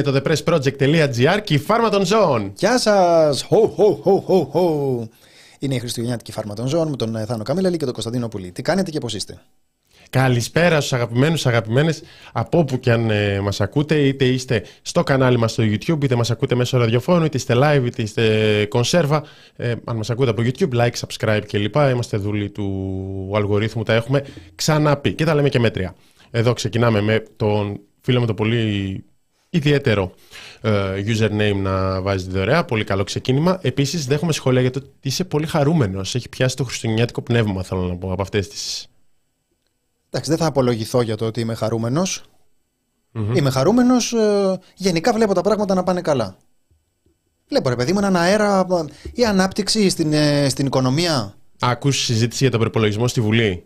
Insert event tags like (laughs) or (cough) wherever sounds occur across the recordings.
Είναι το thepressproject.gr και η φάρμα των ζώων. Γεια σας! Χω, χω, χω, χω, χω. Είναι η Χριστουγεννιάτικη φάρμα των ζώων με τον ε, Θάνο Καμίλαλη και τον Κωνσταντίνο Πουλή. Τι κάνετε και πώς είστε; Καλησπέρα στους αγαπημένους, αγαπημένες από όπου και αν ε, μας ακούτε είτε είστε στο κανάλι μας στο YouTube είτε μας ακούτε μέσω ραδιοφώνου είτε είστε live είτε είστε κονσέρβα ε, αν μας ακούτε από YouTube, like, subscribe κλπ είμαστε δούλοι του αλγορίθμου τα έχουμε ξαναπεί και τα λέμε και μέτρια εδώ ξεκινάμε με τον φίλο με το πολύ ιδιαίτερο ε, username να βάζει δωρεά. Πολύ καλό ξεκίνημα. Επίσης, δέχομαι σχόλια για το ότι είσαι πολύ χαρούμενος. Έχει πιάσει το χριστουγεννιάτικο πνεύμα, θέλω να πω, από αυτές τι. Εντάξει, δεν θα απολογηθώ για το ότι είμαι χαρούμενος. Είμαι χαρούμενος. Ε, γενικά βλέπω τα πράγματα να πάνε καλά. Βλέπω ρε παιδί μου έναν αέρα. Η ανάπτυξη στην, ε, στην οικονομία. Ακούς συζήτηση για τον προπολογισμό στη Βουλή;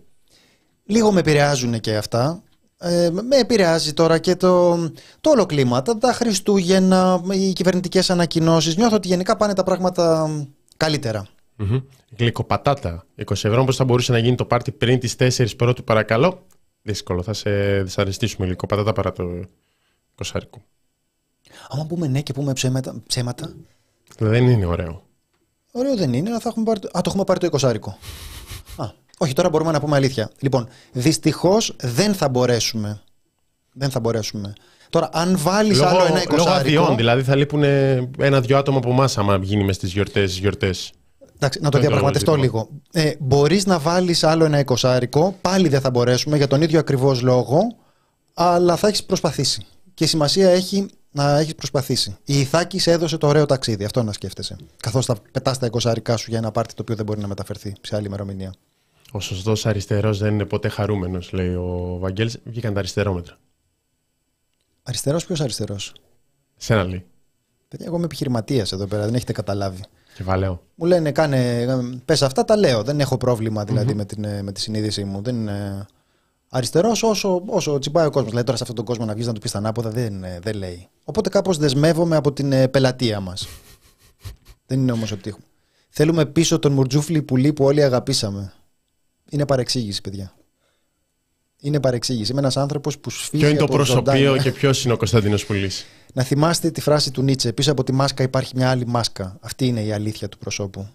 Λίγο με επηρεάζουν και αυτά. Ε, με επηρεάζει τώρα και το, το όλο κλίμα. Τα, τα Χριστούγεννα, οι κυβερνητικές ανακοινώσεις. Νιώθω ότι γενικά πάνε τα πράγματα καλύτερα. Mm-hmm. Γλυκοπατάτα. 20 ευρώ, πώς θα μπορούσε να γίνει το πάρτι πριν τις 4 πρώτου, παρακαλώ; Δύσκολο. Θα σε δυσαρεστήσουμε γλυκοπατάτα παρά το κοσάρικο. Άμα πούμε ναι και πούμε ψέματα. ψέματα δεν είναι ωραίο. Ωραίο δεν είναι, αλλά θα έχουμε πάρει. Α, το έχουμε πάρει το εικοσάρικο. (laughs) Α, όχι, τώρα μπορούμε να πούμε αλήθεια. Λοιπόν, δυστυχώς δεν θα μπορέσουμε. Δεν θα μπορέσουμε. Τώρα, αν βάλεις άλλο ένα εικοσάρικο. Λόγω αδειών, δηλαδή θα λείπουν ένα-δυο άτομα από εμάς, άμα γίνει μες στις γιορτές. Γιορτές. Εντάξει, να το διαπραγματευτώ λίγο. Ε, Μπορείς να βάλεις άλλο ένα εικοσάρικο, πάλι δεν θα μπορέσουμε για τον ίδιο ακριβώς λόγο, αλλά θα έχεις προσπαθήσει. Και σημασία έχει να έχεις προσπαθήσει. Η Ιθάκης έδωσε το ωραίο ταξίδι, αυτό να σκέφτεσαι. Καθώς θα πετάς τα εικοσάρικά σου για ένα πάρτι το οποίο δεν μπορεί να μεταφερθεί σε άλλη ημερομηνία. Ο σωστός αριστερός δεν είναι ποτέ χαρούμενος, λέει ο Βαγγέλης. Βγήκαν τα αριστερόμετρα. Αριστερός, ποιος αριστερός; Σένα λέει. Παιδιά, εγώ είμαι επιχειρηματίας εδώ πέρα, δεν έχετε καταλάβει. Κεφαλαίο. Μου λένε, κάνε, πες αυτά, τα λέω. Δεν έχω πρόβλημα δηλαδή, με, την, με τη συνείδησή μου. Δεν είναι αριστερός όσο, όσο τσιπάει ο κόσμος. Δηλαδή τώρα σε αυτόν τον κόσμο να βγεις να του πεις τα ανάποδα δεν, δεν λέει. Οπότε κάπως δεσμεύομαι από την ε, πελατεία μας. (laughs) δεν είναι όμως ότι Θέλουμε πίσω τον Μουρτζούφλι πουλί που όλοι αγαπήσαμε. Είναι παρεξήγηση, παιδιά. Είναι παρεξήγηση. Είμαι ένας άνθρωπος που σφίγγει. Ποιο είναι το προσωπείο και ποιος είναι ο Κωνσταντίνος Πουλής; Να θυμάστε τη φράση του Νίτσε. Πίσω από τη μάσκα υπάρχει μια άλλη μάσκα. Αυτή είναι η αλήθεια του προσώπου.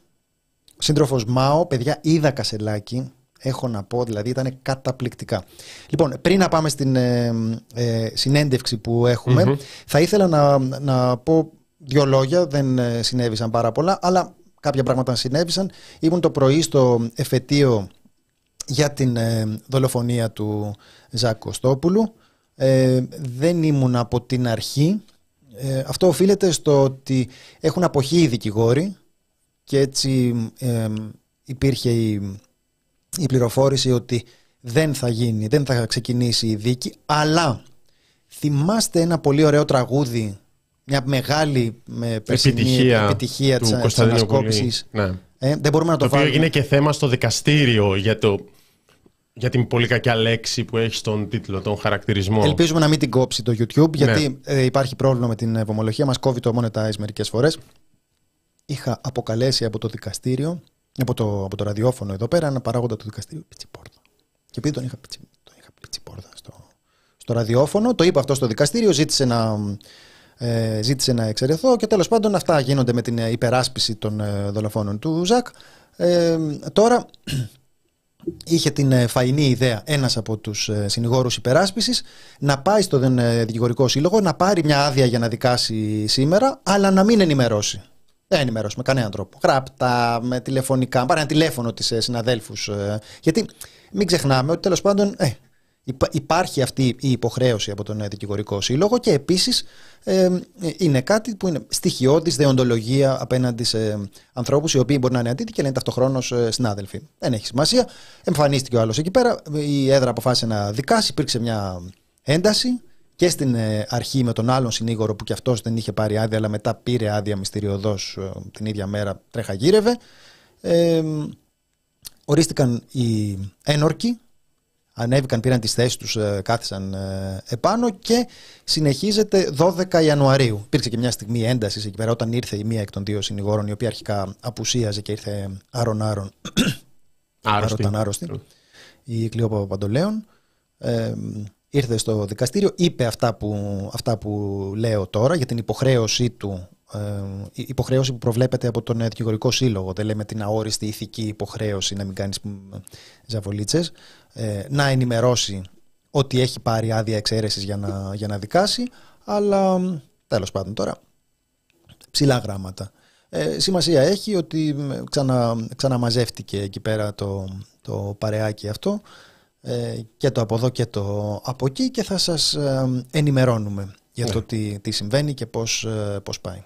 Σύντροφος Μάο, παιδιά, είδα κασελάκι. Έχω να πω, δηλαδή ήταν καταπληκτικά. Λοιπόν, πριν να πάμε στην ε, ε, συνέντευξη που εχουμε θα ήθελα να, να πω δύο λόγια. Δεν ε, συνέβησαν πάρα πολλά, αλλά κάποια πράγματα συνέβησαν. Ήμουν το πρωί στο εφετείο για την ε, δολοφονία του Ζάκ Κωστόπουλου. Ε, δεν ήμουν από την αρχή. Ε, αυτό οφείλεται στο ότι έχουν αποχεί οι δικηγόροι και έτσι υπήρχε η, η πληροφόρηση ότι δεν θα γίνει, δεν θα ξεκινήσει η δίκη, αλλά θυμάστε ένα πολύ ωραίο τραγούδι, μια μεγάλη με επιτυχία, επιτυχία του της ανασκόπησης. Ναι. Ε, δεν μπορούμε να το, το οποίο έγινε και θέμα στο δικαστήριο για το για την πολύ κακιά λέξη που έχει στον τίτλο, τον χαρακτηρισμό. Ελπίζουμε να μην την κόψει το YouTube, γιατί ναι. ε, υπάρχει πρόβλημα με την ευομολογία. Μας κόβει το monetize μερικές φορές. Είχα αποκαλέσει από το δικαστήριο, από το, από το ραδιόφωνο εδώ πέρα, ένα παράγοντα του δικαστήριου Πιτσιπόρδα. Και επειδή τον είχα, πιτσι, τον είχα Πιτσιπόρδα στο, στο ραδιόφωνο, το είπα αυτό στο δικαστήριο, ζήτησε να, ε, ζήτησε να εξαιρεθώ και τέλος πάντων αυτά γίνονται με την υπεράσπιση των ε, δολοφόνων του Ζακ. Ε, τώρα είχε την ε, φαϊνή ιδέα ένας από τους ε, συνηγόρους υπεράσπισης να πάει στον ε, δικηγορικό σύλλογο να πάρει μια άδεια για να δικάσει σήμερα αλλά να μην ενημερώσει. Δεν ενημερώσει με κανέναν τρόπο. Γράπτα, με τηλεφωνικά, πάρει ένα τηλέφωνο της συναδέλφους. Γιατί μην ξεχνάμε ότι τέλος πάντων Υπάρχει αυτή η υποχρέωση από τον δικηγορικό σύλλογο και επίσης ε, είναι κάτι που είναι στοιχειώδης δεοντολογία απέναντι σε ανθρώπους οι οποίοι μπορεί να είναι αντίθετοι και να είναι ταυτοχρόνως ε, συνάδελφοι. Δεν έχει σημασία. Εμφανίστηκε ο άλλος εκεί πέρα, η έδρα αποφάσισε να δικάσει, υπήρξε μια ένταση και στην ε, αρχή με τον άλλον συνήγορο που κι αυτός δεν είχε πάρει άδεια αλλά μετά πήρε άδεια μυστηριωδώς ε, την ίδια μέρα τρέχα γύρευε. Ε, ορίστηκαν οι ένορκοι ανέβηκαν, πήραν τις θέσεις τους, ε, κάθισαν ε, επάνω και συνεχίζεται 12 Ιανουαρίου. Υπήρξε και μια στιγμή έντασης εκεί πέρα όταν ήρθε η μία εκ των δύο συνηγόρων η οποία αρχικά απουσίαζε και ήρθε άρον-άρον. Άρρωστη. άρρωστη. Η Κλειόπα Παπαντολέων. Ε, ήρθε στο δικαστήριο, είπε αυτά που, αυτά που λέω τώρα για την υποχρέωσή του ε, υποχρέωση που προβλέπεται από τον δικηγορικό σύλλογο, δεν λέμε την αόριστη ηθική υποχρέωση να μην κάνεις ζαβολίτσες, ε, να ενημερώσει ότι έχει πάρει άδεια εξαίρεσης για να, για να δικάσει, αλλά τέλος πάντων τώρα, ψηλά γράμματα. Ε, σημασία έχει ότι ξανα, ξαναμαζεύτηκε εκεί πέρα το, το παρεάκι αυτό ε, και το από εδώ και το από εκεί και θα σας ε, ενημερώνουμε για το ναι. τι, τι συμβαίνει και πώς, ε, πώς πάει.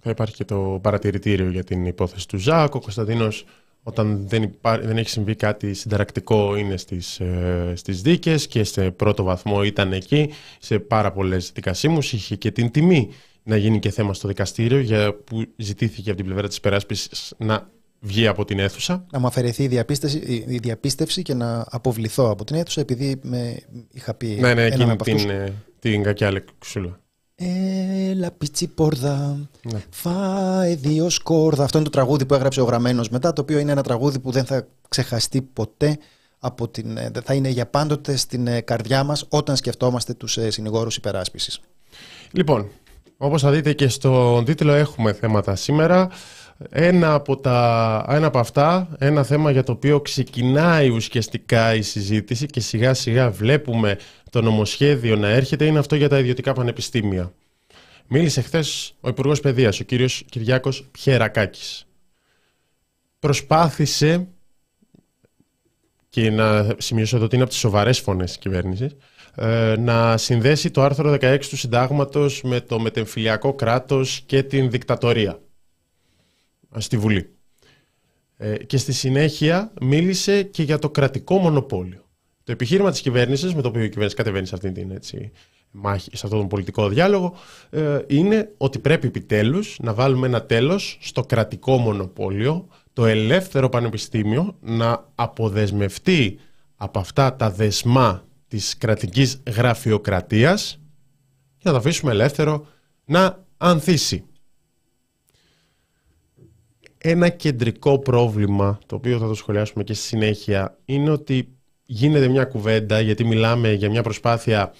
Θα υπάρχει και το παρατηρητήριο για την υπόθεση του Ζάκ. Ο Κωνσταντίνος όταν δεν, δεν έχει συμβεί κάτι συνταρακτικό είναι στις, ε, στις δίκες και σε πρώτο βαθμό ήταν εκεί σε πάρα πολλές δικασίμους. Είχε και την τιμή να γίνει και θέμα στο δικαστήριο για που ζητήθηκε από την πλευρά της υπεράσπισης να βγει από την αίθουσα. Να μου αφαιρεθεί η, η διαπίστευση και να αποβληθώ από την αίθουσα επειδή με είχα πει Ναι, ναι, εκείνη την, ε, την κακιά λεξούλα. Έλα πιτσιπόρδα, ναι. φάε δύο σκόρδα. Αυτό είναι το τραγούδι που έγραψε ο Γραμμένος μετά, το οποίο είναι ένα τραγούδι που δεν θα ξεχαστεί ποτέ από την, ε, θα είναι για πάντοτε στην ε, καρδιά μας όταν σκεφτόμαστε τους συνηγόρους υπεράσπισης. Λοιπόν, όπως θα δείτε και στον τίτλο έχουμε θέματα σήμερα. Ένα από, τα, ένα από αυτά, ένα θέμα για το οποίο ξεκινάει ουσιαστικά η συζήτηση και σιγά σιγά βλέπουμε το νομοσχέδιο να έρχεται, είναι αυτό για τα ιδιωτικά πανεπιστήμια. Μίλησε χθες ο Υπουργός Παιδείας, ο κύριος Κυριάκος Πιερακάκης. Προσπάθησε, και να σημειώσω εδώ ότι είναι από τις σοβαρές φωνές της κυβέρνησης, ε, να συνδέσει το άρθρο 16 του συντάγματος με το μετεμφυλιακό κράτος και την δικτατορία στη Βουλή. Ε, και στη συνέχεια μίλησε και για το κρατικό μονοπόλιο. Το επιχείρημα της κυβέρνησης, με το οποίο η κυβέρνηση κατεβαίνει σε, αυτή την, έτσι, μάχη, σε αυτόν τον πολιτικό διάλογο, ε, είναι ότι πρέπει επιτέλους να βάλουμε ένα τέλος στο κρατικό μονοπόλιο, το ελεύθερο πανεπιστήμιο να αποδεσμευτεί από αυτά τα δεσμά της κρατικής γραφειοκρατίας και να το αφήσουμε ελεύθερο να ανθίσει. Ένα κεντρικό πρόβλημα, το οποίο θα το σχολιάσουμε και στη συνέχεια, είναι ότι γίνεται μια κουβέντα, γιατί μιλάμε για μια προσπάθεια,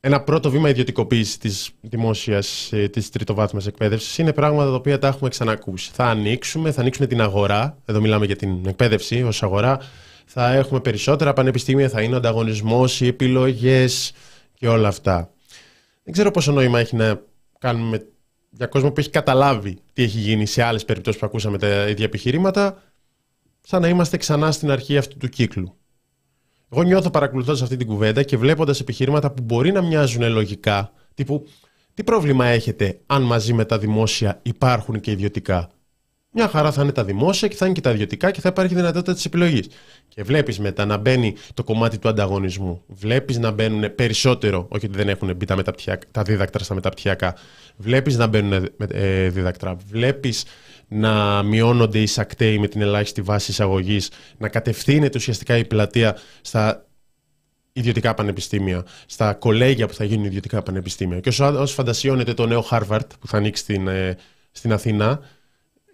ένα πρώτο βήμα ιδιωτικοποίησης της δημόσιας, ε, της τριτοβάθμιας εκπαίδευσης. Είναι πράγματα τα οποία τα έχουμε ξανακούσει. Θα ανοίξουμε, θα ανοίξουμε την αγορά. Εδώ μιλάμε για την εκπαίδευση ως αγορά. Θα έχουμε περισσότερα πανεπιστήμια, θα είναι ο ανταγωνισμός, οι επιλογές και όλα αυτά. Δεν ξέρω πόσο νόημα έχει να κάνουμε για κόσμο που έχει καταλάβει τι έχει γίνει σε άλλες περιπτώσεις που ακούσαμε τα ίδια επιχειρήματα, σαν να είμαστε ξανά στην αρχή αυτού του κύκλου. Εγώ νιώθω παρακολουθώντας αυτή την κουβέντα και βλέποντας επιχειρήματα που μπορεί να μοιάζουν λογικά, τύπου τι πρόβλημα έχετε αν μαζί με τα δημόσια υπάρχουν και ιδιωτικά; Μια χαρά θα είναι τα δημόσια και θα είναι και τα ιδιωτικά και θα υπάρχει δυνατότητα της επιλογής. Και βλέπεις μετά να μπαίνει το κομμάτι του ανταγωνισμού. Βλέπεις να μπαίνουν περισσότερο, όχι ότι δεν έχουν μπει τα, τα δίδακτρα στα μεταπτυχιακά. Βλέπεις να μπαίνουν ε, δίδακτρα. Βλέπεις να μειώνονται οι σακτέοι με την ελάχιστη βάση εισαγωγής, να κατευθύνεται ουσιαστικά η πλατεία στα ιδιωτικά πανεπιστήμια, στα κολέγια που θα γίνουν ιδιωτικά πανεπιστήμια. Και όσο φαντασιώνεται το νέο Harvard που θα ανοίξει στην, ε, στην Αθήνα,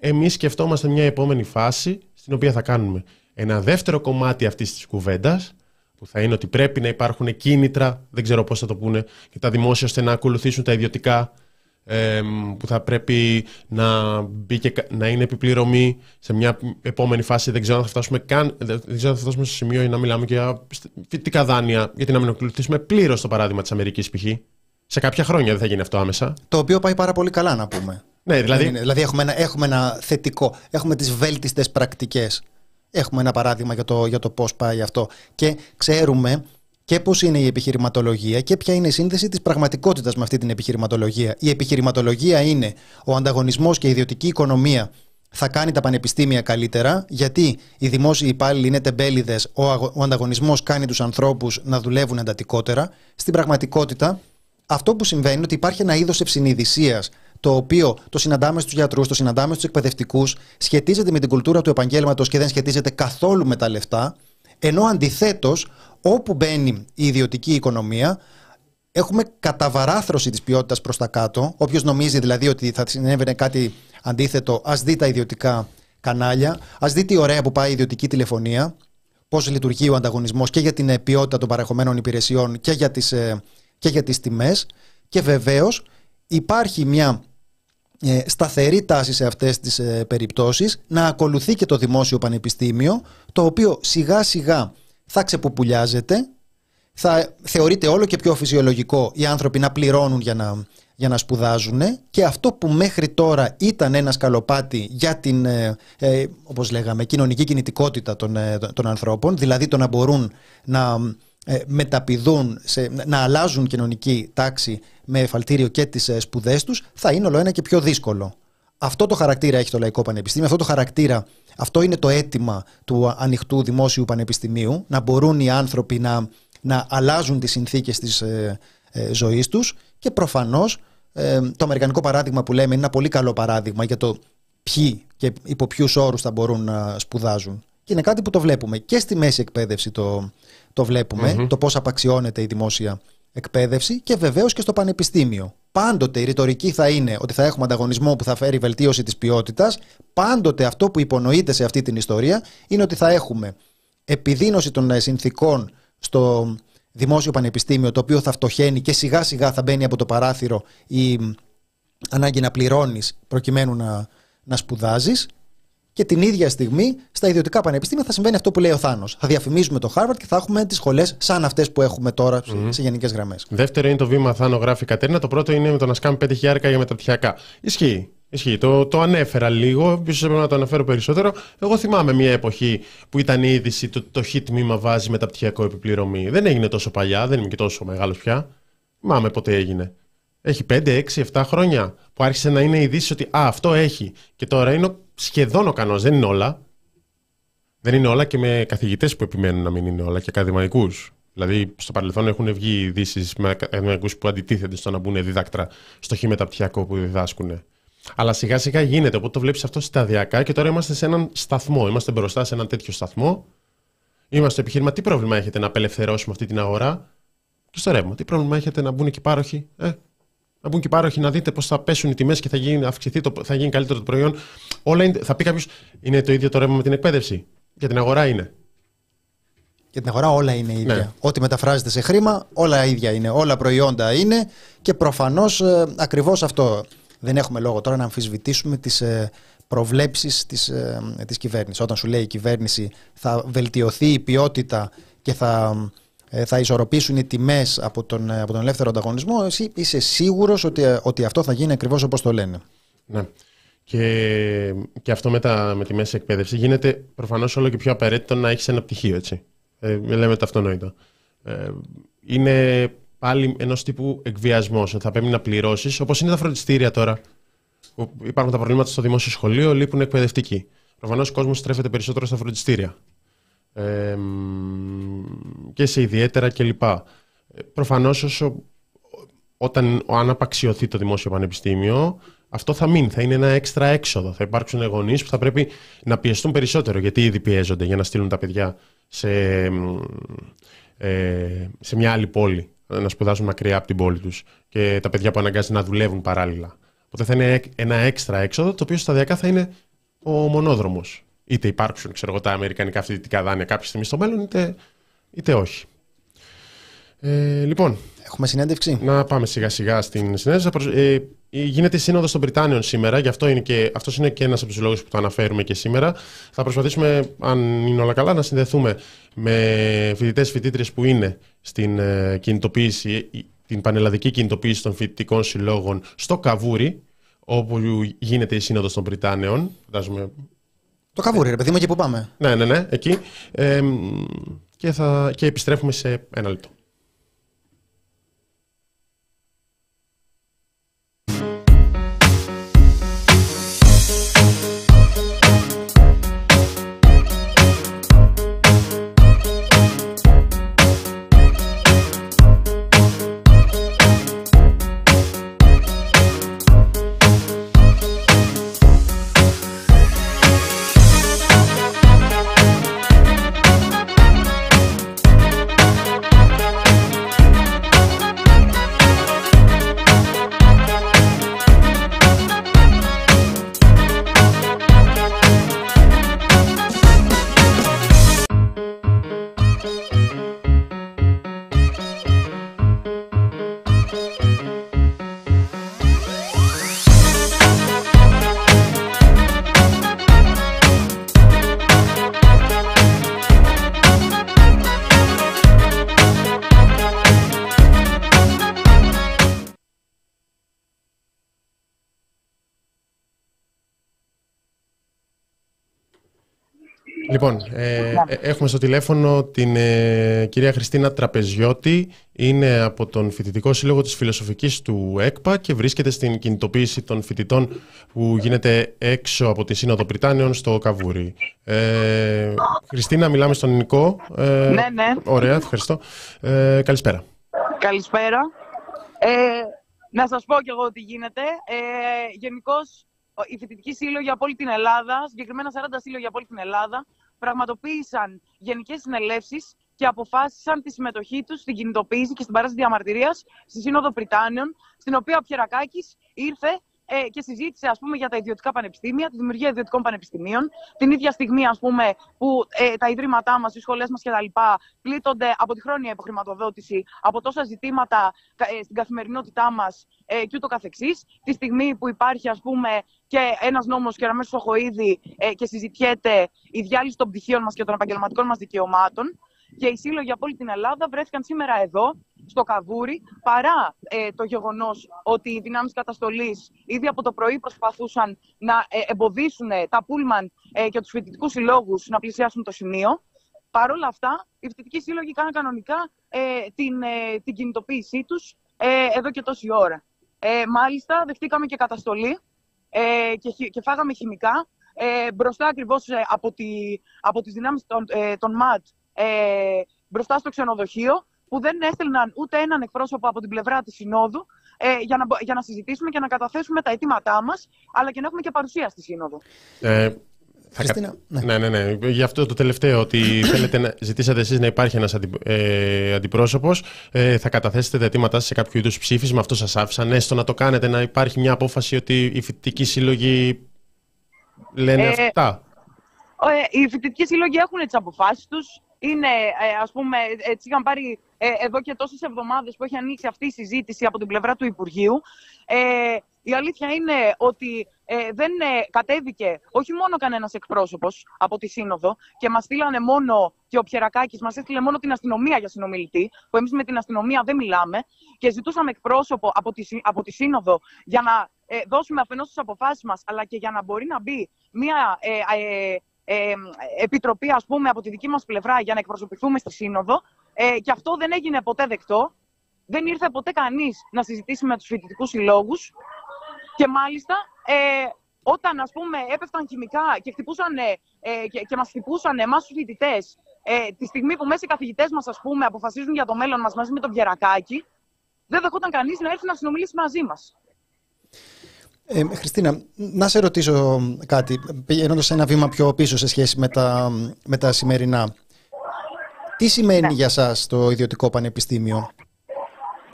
Εμείς σκεφτόμαστε μια επόμενη φάση στην οποία θα κάνουμε ένα δεύτερο κομμάτι αυτής της κουβέντας, που θα είναι ότι πρέπει να υπάρχουν κίνητρα, δεν ξέρω πώς θα το πούνε, και τα δημόσια ώστε να ακολουθήσουν τα ιδιωτικά, που θα πρέπει να, μπει και, να είναι επιπληρωμή σε μια επόμενη φάση. Δεν ξέρω αν θα φτάσουμε, καν, δεν ξέρω αν θα φτάσουμε στο σημείο να μιλάμε και για φοιτητικά δάνεια, γιατί να μην ακολουθήσουμε πλήρως το παράδειγμα της Αμερικής π.χ. Σε κάποια χρόνια δεν θα γίνει αυτό άμεσα. Το οποίο πάει πάρα πολύ καλά να πούμε. Ναι, δηλαδή... δηλαδή έχουμε ένα, έχουμε ένα θετικό, έχουμε τις βέλτιστες πρακτικές. Έχουμε ένα παράδειγμα για το, για το πώς πάει αυτό. Και ξέρουμε και πώς είναι η επιχειρηματολογία και ποια είναι η σύνδεση της πραγματικότητας με αυτή την επιχειρηματολογία. Η επιχειρηματολογία είναι ο ανταγωνισμός και η ιδιωτική οικονομία θα κάνει τα πανεπιστήμια καλύτερα, γιατί οι δημόσιοι υπάλληλοι είναι τεμπέληδες, ο, ο ανταγωνισμός κάνει τους ανθρώπους να δουλεύουν εντατικότερα. Στην πραγματικότητα, αυτό που συμβαίνει είναι ότι υπάρχει ένα είδος ευσυνειδησίας το οποίο το συναντάμε στους γιατρούς, το συναντάμε στους εκπαιδευτικούς, σχετίζεται με την κουλτούρα του επαγγέλματος και δεν σχετίζεται καθόλου με τα λεφτά. Ενώ αντιθέτως, όπου μπαίνει η ιδιωτική οικονομία, έχουμε καταβαράθρωση της ποιότητας προς τα κάτω. Όποιος νομίζει δηλαδή ότι θα συνέβαινε κάτι αντίθετο, ας δει τα ιδιωτικά κανάλια, ας δει τι ωραία που πάει η ιδιωτική τηλεφωνία, πώς λειτουργεί ο ανταγωνισμός και για την ποιότητα των παρεχομένων υπηρεσιών και για τις, και για τις τιμές και βεβαίως υπάρχει μια σταθερή τάση σε αυτές τις περιπτώσεις να ακολουθεί και το δημόσιο πανεπιστήμιο το οποίο σιγά σιγά θα ξεποπουλιάζεται θα θεωρείται όλο και πιο φυσιολογικό οι άνθρωποι να πληρώνουν για να, για να σπουδάζουν και αυτό που μέχρι τώρα ήταν ένα σκαλοπάτι για την, ε, ε, όπως λέγαμε, κοινωνική κινητικότητα των, ε, των ανθρώπων, δηλαδή το να μπορούν να ε, μεταπηδούν, σε, να αλλάζουν κοινωνική τάξη με εφαλτήριο και τις ε, σπουδές τους, θα είναι όλο ένα και πιο δύσκολο. Αυτό το χαρακτήρα έχει το Λαϊκό Πανεπιστήμιο, αυτό το χαρακτήρα, αυτό είναι το αίτημα του ανοιχτού δημόσιου πανεπιστημίου, να μπορούν οι άνθρωποι να να αλλάζουν τις συνθήκες της ε, ε, ζωής τους και προφανώς ε, το αμερικανικό παράδειγμα που λέμε είναι ένα πολύ καλό παράδειγμα για το ποιοι και υπό ποιους όρους θα μπορούν να σπουδάζουν. Και είναι κάτι που το βλέπουμε και στη μέση εκπαίδευση το, το βλέπουμε, το πώς απαξιώνεται η δημόσια εκπαίδευση και βεβαίως και στο πανεπιστήμιο. Πάντοτε η ρητορική θα είναι ότι θα έχουμε ανταγωνισμό που θα φέρει βελτίωση της ποιότητας. Πάντοτε αυτό που υπονοείται σε αυτή την ιστορία είναι ότι θα έχουμε επιδείνωση των συνθήκων στο δημόσιο πανεπιστήμιο το οποίο θα φτωχαίνει και σιγά σιγά θα μπαίνει από το παράθυρο η ανάγκη να πληρώνεις προκειμένου να, να σπουδάζεις και την ίδια στιγμή στα ιδιωτικά πανεπιστήμια θα συμβαίνει αυτό που λέει ο Θάνος. Θα διαφημίζουμε το Harvard και θα έχουμε τις σχολές σαν αυτές που έχουμε τώρα mm-hmm. σε γενικές γραμμές. Δεύτερο είναι το βήμα Θάνο, γράφει η Κατέρινα. Το πρώτο είναι με το να σκάμε 5.000 για μεταπτυχιακά. Ισχύει. Ισχύει. Το, το ανέφερα λίγο, ίσως έπρεπε να το αναφέρω περισσότερο. Εγώ θυμάμαι μια εποχή που ήταν η είδηση το, το hit τμήμα βάζει μεταπτυχιακό επιπληρωμή. Δεν έγινε τόσο παλιά, δεν είμαι και τόσο μεγάλος πια. Θυμάμαι πότε έγινε. Έχει 5, 6, 7 χρόνια που άρχισε να είναι ειδήσει ότι α, αυτό έχει. Και τώρα είναι σχεδόν ο κανόνα, δεν είναι όλα. Δεν είναι όλα και με καθηγητές που επιμένουν να μην είναι όλα και ακαδημαϊκούς. Δηλαδή, στο παρελθόν έχουν βγει ειδήσεις με ακαδημαϊκούς που αντιτίθεται στο να μπουν διδάκτρα στο χ μεταπτυχιακό που διδάσκουν. Αλλά σιγά σιγά γίνεται. Οπότε το βλέπεις αυτό σταδιακά και τώρα είμαστε σε έναν σταθμό. Είμαστε μπροστά σε έναν τέτοιο σταθμό. Είμαστε στο επιχείρημα. Τι πρόβλημα έχετε να απελευθερώσουμε αυτή την αγορά; Και στο ρεύμα. Τι πρόβλημα έχετε να μπουν και πάροχοι; Ε, να μπουν και πάροχοι να δείτε πώς θα πέσουν οι τιμές και θα γίνει, αυξηθεί το, θα γίνει καλύτερο το προϊόν. Όλα είναι, θα πει κάποιος, είναι το ίδιο το ρεύμα με την εκπαίδευση. Για την αγορά είναι. Για την αγορά όλα είναι ίδια. Ναι. Ό,τι μεταφράζεται σε χρήμα, όλα ίδια είναι. Όλα προϊόντα είναι και προφανώς ε, ακριβώς αυτό δεν έχουμε λόγο τώρα να αμφισβητήσουμε τις ε, προβλέψεις της, ε, της κυβέρνησης. Όταν σου λέει η κυβέρνηση θα βελτιωθεί η ποιότητα και θα, ε, θα ισορροπήσουν οι τιμές από τον, από τον ελεύθερο ανταγωνισμό, εσύ είσαι σίγουρος ότι, ότι αυτό θα γίνει ακριβώς όπως το λένε. Ναι. Και, και αυτό με, τα, με τη μέση εκπαίδευση γίνεται προφανώς όλο και πιο απαραίτητο να έχεις ένα πτυχίο, έτσι. Ε, λέμε το αυτονόητο. Ε, είναι πάλι ενός τύπου εκβιασμός, ότι θα πρέπει να πληρώσεις, όπως είναι τα φροντιστήρια τώρα. Που υπάρχουν τα προβλήματα στο δημόσιο σχολείο, λείπουν εκπαιδευτικοί. Προφανώς ο κόσμος στρέφεται περισσότερο στα φροντιστήρια. Ε, και σε ιδιαίτερα κλπ. Ε, Προφανώς, όταν αν απαξιωθεί το δημόσιο πανεπιστήμιο, αυτό θα μείνει, θα είναι ένα έξτρα έξοδο. Θα υπάρξουν γονεί που θα πρέπει να πιεστούν περισσότερο, γιατί ήδη πιέζονται για να στείλουν τα παιδιά σε, ε, σε μια άλλη πόλη να σπουδάσουν μακριά από την πόλη τους και τα παιδιά που αναγκάζονται να δουλεύουν παράλληλα. Οπότε θα είναι ένα έξτρα έξοδο, το οποίο σταδιακά θα είναι ο μονόδρομος. Είτε υπάρξουν ξέρω, τα αμερικανικά φοιτητικά δάνεια κάποια στιγμή στο μέλλον, είτε, είτε όχι. Ε, λοιπόν. Έχουμε συνέντευξη; Να πάμε σιγά σιγά στην συνέντευξη. Ε, γίνεται η Σύνοδος των Πριτάνιων σήμερα, γι' αυτό είναι και, αυτός είναι και ένας από τους λόγους που το αναφέρουμε και σήμερα. Θα προσπαθήσουμε, αν είναι όλα καλά, να συνδεθούμε με φοιτητές φοιτήτριες που είναι στην ε, κινητοποίηση, την πανελλαδική κινητοποίηση των φοιτητικών συλλόγων στο Καβούρι, όπου γίνεται η Σύνοδος των Πριτάνεων. Φαντάζομαι. Το Καβούρι, ρε παιδί μου, εκεί που πάμε. Ναι, ναι, ναι, εκεί. Ε, και, θα, και επιστρέφουμε σε ένα λεπτό. Λοιπόν, ε, ναι. ε, έχουμε στο τηλέφωνο την ε, κυρία Χριστίνα Τραπεζιώτη. Είναι από τον Φοιτητικό Σύλλογο της Φιλοσοφικής του ΕΚΠΑ και βρίσκεται στην κινητοποίηση των φοιτητών που γίνεται έξω από τη Σύνοδο Πριτάνιων στο Καβούρι. Ε, Χριστίνα, μιλάμε στον Νικό. Ε, ναι, ναι. Ωραία, ευχαριστώ. Ε, καλησπέρα. Καλησπέρα. Ε, να σας πω κι εγώ τι γίνεται. Ε, Γενικώς, οι φοιτητικοί σύλλογοι από όλη την Ελλάδα, συγκεκριμένα 40 σύλλογοι από όλη την Ελλάδα, πραγματοποίησαν γενικές συνελεύσεις και αποφάσισαν τη συμμετοχή τους στην κινητοποίηση και στην παράσταση διαμαρτυρίας στη Σύνοδο Πριτάνιων, στην οποία ο Πιερακάκης ήρθε ε, και συζήτησε ας πούμε, για τα ιδιωτικά πανεπιστήμια, τη δημιουργία ιδιωτικών πανεπιστημίων. Την ίδια στιγμή ας πούμε, που ε, τα ιδρύματά μας, οι σχολές μας κτλ. πλήττονται από τη χρόνια υποχρηματοδότηση, από τόσα ζητήματα ε, στην καθημερινότητά μας ε, και ούτω καθεξής. Τη στιγμή που υπάρχει ας πούμε, και ένας νόμος και ένα μέσος ήδη ε, και συζητιέται η διάλυση των πτυχίων μας και των επαγγελματικών μας δικαιωμάτων. Και οι σύλλογοι από όλη την Ελλάδα βρέθηκαν σήμερα εδώ στο Καβούρι, παρά ε, το γεγονός ότι οι δυνάμεις καταστολής ήδη από το πρωί προσπαθούσαν να ε, εμποδίσουν τα πούλμαν ε, και τους φοιτητικούς συλλόγους να πλησιάσουν το σημείο. Παρ' όλα αυτά, οι φοιτητικοί σύλλογοι κάναν κανονικά ε, την, ε, την κινητοποίησή τους εδώ και τόση ώρα. μάλιστα, δεχτήκαμε και καταστολή και, και φάγαμε χημικά μπροστά ακριβώς από, τη, από τις δυνάμεις των, των ΜΑΤ μπροστά στο ξενοδοχείο που δεν έστελναν ούτε έναν εκπρόσωπο από την πλευρά της Συνόδου ε, για, να, για να συζητήσουμε και να καταθέσουμε τα αιτήματά μας, αλλά και να έχουμε και παρουσία στη Σύνοδο. Ε, Χριστίνα, ναι. ναι, ναι, ναι. Γι' αυτό το τελευταίο, ότι (coughs) θέλετε να ζητήσατε εσείς να υπάρχει ένας αντι, ε, αντιπρόσωπος, ε, θα καταθέσετε τα αιτήματά σας σε κάποιο είδους ψήφισμα, αυτό σας άφησαν, έστω να το κάνετε, να υπάρχει μια απόφαση ότι οι φοιτητικοί σύλλογοι λένε ε, αυτά; Ε, οι φοιτητικοί σύλλογοι έχουν τις αποφάσεις τους, είναι, ε, ας πούμε, έτσι είχαν πάρει ε, εδώ και τόσες εβδομάδες που έχει ανοίξει αυτή η συζήτηση από την πλευρά του Υπουργείου. Ε, η αλήθεια είναι ότι ε, δεν ε, κατέβηκε όχι μόνο κανένας εκπρόσωπος από τη Σύνοδο και μας στείλανε μόνο, και ο Πιερακάκης μας έστειλε μόνο την αστυνομία για συνομιλητή, που εμείς με την αστυνομία δεν μιλάμε, και ζητούσαμε εκπρόσωπο από τη, από τη Σύνοδο για να ε, δώσουμε αφενός τις αποφάσεις μας, αλλά και για να μπορεί να μπει μια ε, επιτροπή, ας πούμε, από τη δική μας πλευρά για να εκπροσωπηθούμε στη Σύνοδο. Ε, και αυτό δεν έγινε ποτέ δεκτό. Δεν ήρθε ποτέ κανείς να συζητήσει με τους φοιτητικούς συλλόγους. Και μάλιστα, ε, όταν ας πούμε έπεφταν χημικά και, χτυπούσαν, ε, και, και μας χτυπούσαν εμάς τους φοιτητές, ε, τη στιγμή που μέσα οι καθηγητές μας ας πούμε αποφασίζουν για το μέλλον μας μαζί με τον Πιερακάκη, δεν δεχόταν κανείς να έρθει να συνομιλήσει μαζί μας. Ε, Χριστίνα, να σε ρωτήσω κάτι, πηγαίνοντας ένα βήμα πιο πίσω σε σχέση με τα, με τα σημερινά. Τι σημαίνει ναι. για σας το ιδιωτικό πανεπιστήμιο,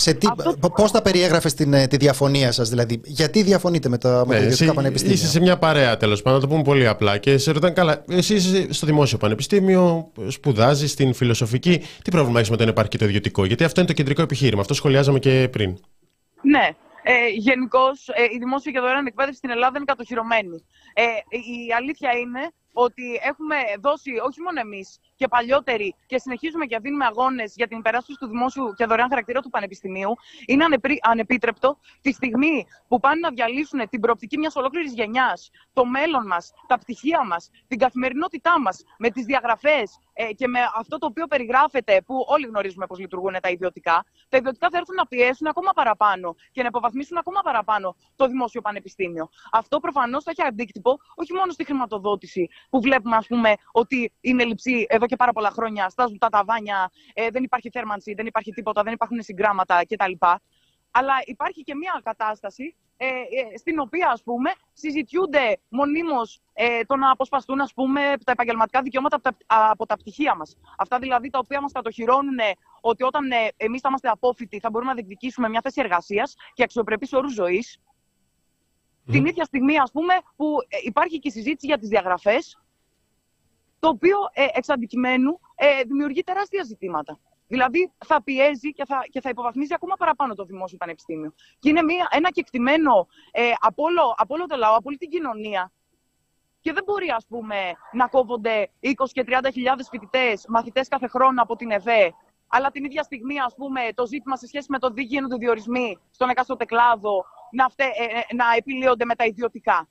σε τι, Αυτό... Πώς θα περιέγραφες την, ε, τη διαφωνία σας, δηλαδή, γιατί διαφωνείτε με τα, με ναι, ιδιωτικά πανεπιστήμια; Είσαι σε μια παρέα τέλος πάντων, να το πούμε πολύ απλά και σε ρωτάνε καλά, εσύ είσαι στο δημόσιο πανεπιστήμιο, σπουδάζεις στην φιλοσοφική, τι πρόβλημα έχεις με το να υπάρχει και το ιδιωτικό, γιατί αυτό είναι το κεντρικό επιχείρημα, αυτό σχολιάζαμε και πριν. Ναι, ε, Γενικώς, ε, η δημόσια και δωρεάν εκπαίδευση στην Ελλάδα είναι κατοχυρωμένη. Ε, η αλήθεια είναι ότι έχουμε δώσει όχι μόνο εμείς και παλιότεροι και συνεχίζουμε και δίνουμε αγώνες για την υπεράσπιση του δημόσιου και δωρεάν χαρακτήρα του Πανεπιστημίου, είναι ανεπίτρεπτο τη στιγμή που πάνε να διαλύσουν την προοπτική μιας ολόκληρης γενιάς, το μέλλον μας, τα πτυχία μας, την καθημερινότητά μας, με τις διαγραφές ε, και με αυτό το οποίο περιγράφεται, που όλοι γνωρίζουμε πώς λειτουργούν τα ιδιωτικά, τα ιδιωτικά θα έρθουν να πιέσουν ακόμα παραπάνω και να υποβαθμίσουν ακόμα παραπάνω το δημόσιο πανεπιστήμιο. Αυτό προφανώς θα έχει αντίκτυπο όχι μόνο στη χρηματοδότηση, που βλέπουμε ας πούμε, ότι είναι λειψή εδώ και πάρα πολλά χρόνια, στάζουν τα ταβάνια, ε, δεν υπάρχει θέρμανση, δεν υπάρχει τίποτα, δεν υπάρχουν συγκράματα κτλ. Αλλά υπάρχει και μια κατάσταση ε, ε, στην οποία ας πούμε, συζητιούνται μονίμως ε, το να αποσπαστούν ας πούμε, τα επαγγελματικά δικαιώματα από τα, από τα πτυχία μας. Αυτά δηλαδή τα οποία μας κατοχυρώνουν ότι όταν ε, εμείς θα είμαστε απόφοιτοι θα μπορούμε να διεκδικήσουμε μια θέση εργασίας και αξιοπρεπείς όρους ζωής. Την ίδια στιγμή ας πούμε, που ε, υπάρχει και η συζήτηση για τις διαγραφές, το οποίο ε, εξ αντικειμένου ε, δημιουργεί τεράστια ζητήματα. Δηλαδή θα πιέζει και θα, και θα υποβαθμίζει ακόμα παραπάνω το δημόσιο πανεπιστήμιο. Και είναι μια, ένα κεκτημένο ε, από, όλο, από όλο το λαό, από όλη την κοινωνία. Και δεν μπορεί, ας πούμε, να κόβονται 20 και 30 χιλιάδες φοιτητές, μαθητές κάθε χρόνο από την ΕΒΕ, αλλά την ίδια στιγμή, ας πούμε, το ζήτημα σε σχέση με το δίκαιο γίνονται διορισμοί στον εκάστοτε κλάδο να, φτε, ε, ε, να επιλύονται με τα ιδιωτικά.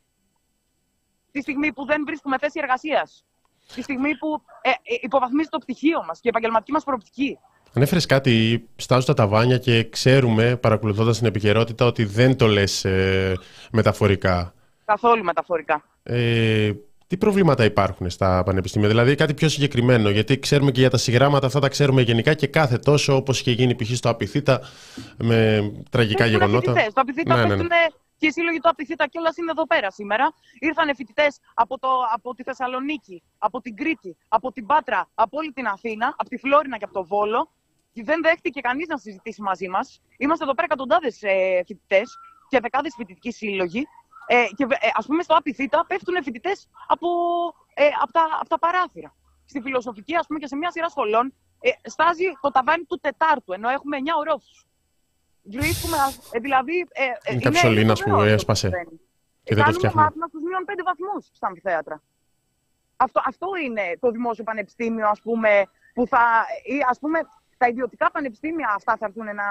Τη στιγμή που δεν βρίσκουμε θέση εργασίας. Τη στιγμή που ε, ε, υποβαθμίζει το πτυχίο μας και η επαγγελματική μας προοπτική. Ανέφερε κάτι, στάζω τα ταβάνια και ξέρουμε, παρακολουθώντας την επικαιρότητα, ότι δεν το λες ε, μεταφορικά. Καθόλου μεταφορικά. Ε, τι προβλήματα υπάρχουν στα πανεπιστήμια, δηλαδή κάτι πιο συγκεκριμένο, γιατί ξέρουμε και για τα συγγράμματα αυτά τα ξέρουμε γενικά και κάθε τόσο, όπως είχε γίνει π.χ. στο Απιθύτα με τραγικά Πέφτουνε γεγονότα. φοιτητές. Στο Απιθύτα Ναι, ναι, ναι. Πέφτουνε και οι σύλλογοι του Απιθύτα κιόλας είναι εδώ πέρα σήμερα. Ήρθαν φοιτητές από, το, από τη Θεσσαλονίκη, από την Κρήτη, από την Πάτρα, από όλη την Αθήνα, από τη Φλόρινα και από το Βόλο. Και δεν δέχτηκε κανείς να συζητήσει μαζί μας. Είμαστε εδώ πέρα εκατοντάδες ε, φοιτητές και δεκάδες φοιτητικοί σύλλογοι. Ε, και ε, ας πούμε στο Απιθύτα πέφτουν φοιτητές από, ε, από, τα, από τα παράθυρα. Στη φιλοσοφική, ας πούμε, και σε μια σειρά σχολών ε, στάζει το ταβάνι του Τετάρτου, ενώ έχουμε 9 ορόφους. Βρίσκουμε, ε, δηλαδή. Ε, ε, Είναι κάποιος σωλήνας φοβερό που αυτό έσπασε. συμβαίνει. Και δεν το Κάνουμε φτιάχνουμε. μάθημα στους μείον 5 βαθμούς στα αμφιθέατρα. Αυτό, αυτό είναι το δημόσιο πανεπιστήμιο, ας πούμε, που θα. ή ας πούμε, τα ιδιωτικά πανεπιστήμια αυτά θα έρθουν να.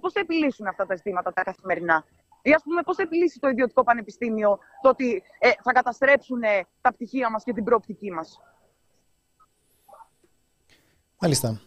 Πώς θα επιλύσουν αυτά τα ζητήματα τα καθημερινά; Ή ας πούμε, πώς θα επιλύσει το ιδιωτικό πανεπιστήμιο το ότι ε, θα καταστρέψουν ε, τα πτυχία μας και την προοπτική μας; Μάλιστα.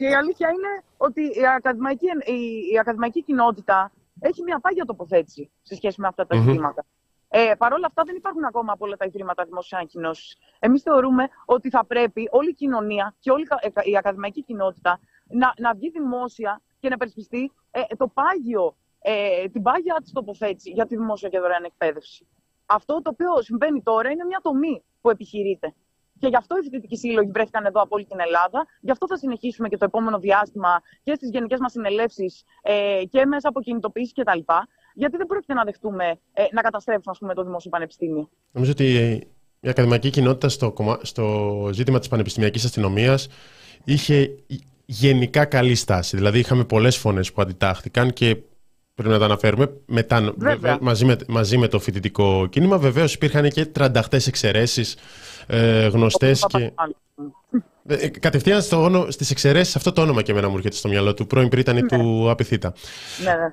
Και η αλήθεια είναι ότι η ακαδημαϊκή, η, η ακαδημαϊκή κοινότητα έχει μια πάγια τοποθέτηση σε σχέση με αυτά τα Μμμ. ζητήματα. Ε, Παρ' όλα αυτά, δεν υπάρχουν ακόμα από όλα τα ιδρύματα δημοσίου ανακοινώσει. Εμείς θεωρούμε ότι θα πρέπει όλη η κοινωνία και όλη η κα- η ακαδημαϊκή κοινότητα να, να βγει δημόσια και να υπερασπιστεί ε, το πάγιο, ε, την πάγια της τοποθέτηση για τη δημόσια και δωρεάν εκπαίδευση. Αυτό το οποίο συμβαίνει τώρα είναι μια τομή που επιχειρείται. Και γι' αυτό οι φοιτητικοί σύλλογοι βρέθηκαν εδώ από όλη την Ελλάδα. Γι' αυτό θα συνεχίσουμε και το επόμενο διάστημα και στις γενικές μας συνελεύσεις ε, και μέσα από κινητοποιήσει κτλ. Γιατί δεν πρόκειται να δεχτούμε ε, να καταστρέψουν ας πούμε, το δημόσιο πανεπιστήμιο. Νομίζω ότι η ακαδημαϊκή κοινότητα στο, κομμα- στο ζήτημα της πανεπιστημιακής αστυνομίας είχε γενικά καλή στάση. Δηλαδή είχαμε πολλές φωνές που αντιτάχθηκαν και πρέπει να τα αναφέρουμε μετά, Βέβαια. βέβαια, μαζί, με, μαζί με το φοιτητικό κίνημα. Βεβαίως υπήρχαν και τρανταχτές εξαιρέσεις ε, γνωστές Όπως και... Παπαδημάνου. Ε, κατευθείαν στο, όνο- στις εξαιρέσεις αυτό το όνομα και εμένα μου έρχεται στο μυαλό του πρώην πρίτανη του Απιθύτα. Ναι, ναι.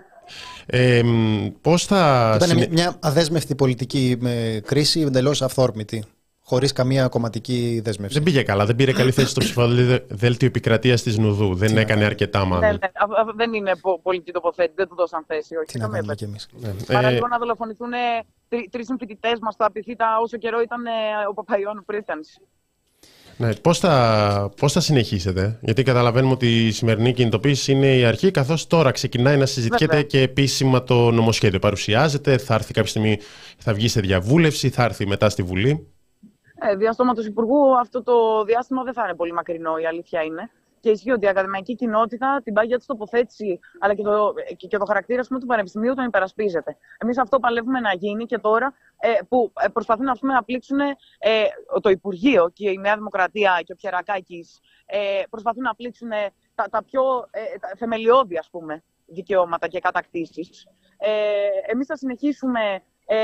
Ε, μ, πώς θα... Ήταν συνε- μια- μια αδέσμευτη πολιτική με κρίση, εντελώς αυθόρμητη. Χωρίς καμία κομματική δέσμευση. Δεν πήγε καλά, δεν πήρε καλή θέση στο ψηφοδέλτιο επικρατείας της Νουδού. Δεν έκανε αρκετά, ναι, μάλλον. ναι. Α- α- δεν είναι πο- πολιτική τοποθέτηση, δεν του δώσαν θέση. Όχι, Τι να καμία κάνουμε κι εμείς. Ναι. Παρά Ε, λοιπόν να δολοφονηθούν τρεις συμφοιτητέ μας στο Απιθύτα όσο καιρό ήταν ε, ο Παπαϊόνου Πρίτανη. ναι. Πώς, θα, πώς θα συνεχίσετε, γιατί καταλαβαίνουμε ότι η σημερινή κινητοποίηση είναι η αρχή, καθώς τώρα ξεκινάει να συζητιέται Βέβαια. και επίσημα το νομοσχέδιο. Παρουσιάζεται, θα έρθει κάποια στιγμή, θα βγει σε διαβούλευση, θα έρθει μετά στη Βουλή. Ε, διαστόματος Υπουργού αυτό το διάστημα δεν θα είναι πολύ μακρινό, η αλήθεια είναι. Και ισχύει ότι η ακαδημαϊκή κοινότητα την πάγια τη τοποθέτηση αλλά και το, και, και το χαρακτήρα ας πούμε, του Πανεπιστημίου τον υπερασπίζεται. Εμείς αυτό παλεύουμε να γίνει και τώρα ε, που ε, προσπαθούν ας πούμε, να πλήξουν ε, το Υπουργείο και η Νέα Δημοκρατία και ο Πιερακάκης ε, προσπαθούν να πλήξουν ε, τα, τα πιο ε, τα θεμελιώδη ας πούμε, δικαιώματα και κατακτήσεις. Ε, Εμείς θα συνεχίσουμε ε,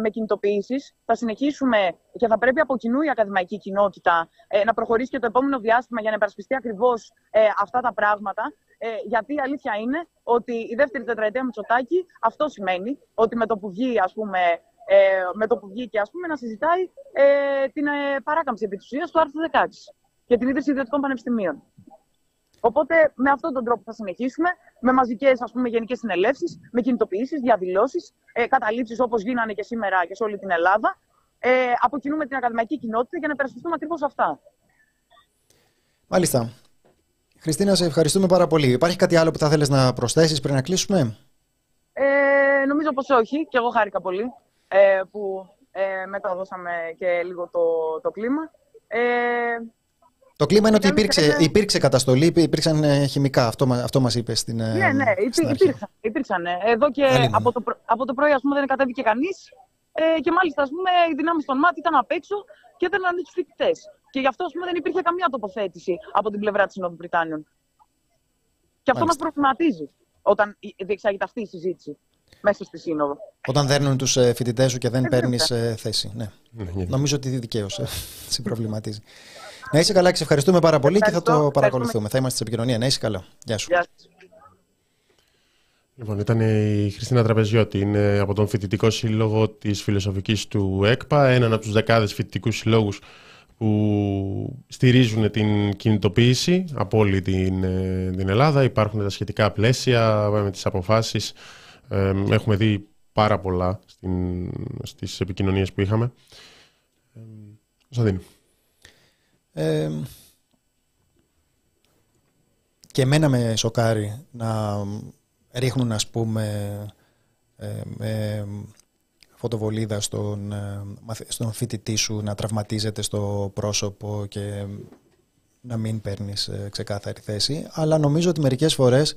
με κινητοποιήσεις. Θα συνεχίσουμε και θα πρέπει από κοινού η ακαδημαϊκή κοινότητα ε, να προχωρήσει και το επόμενο διάστημα για να υπερασπιστεί ακριβώς ε, αυτά τα πράγματα. Ε, γιατί η αλήθεια είναι ότι η δεύτερη τετραετία Μητσοτάκη αυτό σημαίνει ότι με το που βγει, ας πούμε, ε, με το που βγήκε ας πούμε, να συζητάει ε, την ε, παράκαμψη επί της ουσίας του άρθρου 16 και την ίδρυση ιδιωτικών πανεπιστημίων. Οπότε με αυτόν τον τρόπο θα συνεχίσουμε, με μαζικές γενικές συνελεύσεις, με κινητοποιήσεις, διαδηλώσεις, ε, καταλήψεις όπως γίνανε και σήμερα και σε όλη την Ελλάδα. Ε, αποκινούμε την ακαδημαϊκή κοινότητα για να υπερασπιστούμε ακριβώς αυτά. Μάλιστα. Χριστίνα, σε ευχαριστούμε πάρα πολύ. Υπάρχει κάτι άλλο που θα θέλεις να προσθέσεις πριν να κλείσουμε; Ε, νομίζω πως όχι, και εγώ χάρηκα πολύ ε, που ε, μεταδώσαμε και λίγο το, το κλίμα. Ε, Το κλίμα είναι ότι Ήταν- υπήρξε, ήταν- υπήρξε καταστολή, υπήρξαν ε, χημικά. Αυτό, μα- αυτό μας είπες στην ε, Ναι, ναι, υπή, στην αρχή. υπήρξαν. υπήρξαν. Εδώ και Άλλη είναι. από το, πρω- από το πρωί, ας πούμε, δεν κατέβηκε κανείς. Ε, και μάλιστα, ας πούμε, οι δυνάμεις των ΜΑΤ ήταν απ' έξω και έδαιναν τους φοιτητές. Και γι' αυτό, ας πούμε, δεν υπήρχε καμία τοποθέτηση από την πλευρά της Συνόδου Βρυτάνιων. Και αυτό μας Μάλιστα. προβληματίζει όταν η- διεξάγεται αυτή η συζήτηση μέσα στη Σύνοδο. Όταν δέρνουν τους ε, φοιτητές σου και δεν Ε, παίρνεις βέβαια. ε, θέση. Ναι. Ναι, ναι. Νομίζω ότι δικαίως (laughs) σε προβληματίζει. Να είσαι καλά και σε ευχαριστούμε πάρα πολύ και θα Ευχαριστώ, το ευχαριστούμε. παρακολουθούμε. Θα είμαστε σε επικοινωνία. Να είσαι καλά. Γεια σου. Γεια σας. Λοιπόν, ήταν η Χριστίνα Τραπεζιώτη, είναι από τον Φοιτητικό Σύλλογο της Φιλοσοφικής του ΕΚΠΑ, έναν από τους δεκάδες φοιτητικούς συλλόγους που στηρίζουν την κινητοποίηση από όλη την, ε, την Ελλάδα. Υπάρχουν τα σχετικά πλαίσια με τις αποφάσεις. Ε, έχουμε δει πάρα πολλά στην, στις επικοινωνίες που είχαμε. Ε, ε, και εμένα με σοκάρει να ρίχνουν ας πούμε ε, φωτοβολίδα στον, ε, στον φοιτητή σου να τραυματίζεται στο πρόσωπο και να μην παίρνεις ε, ξεκάθαρη θέση. Αλλά νομίζω ότι μερικές φορές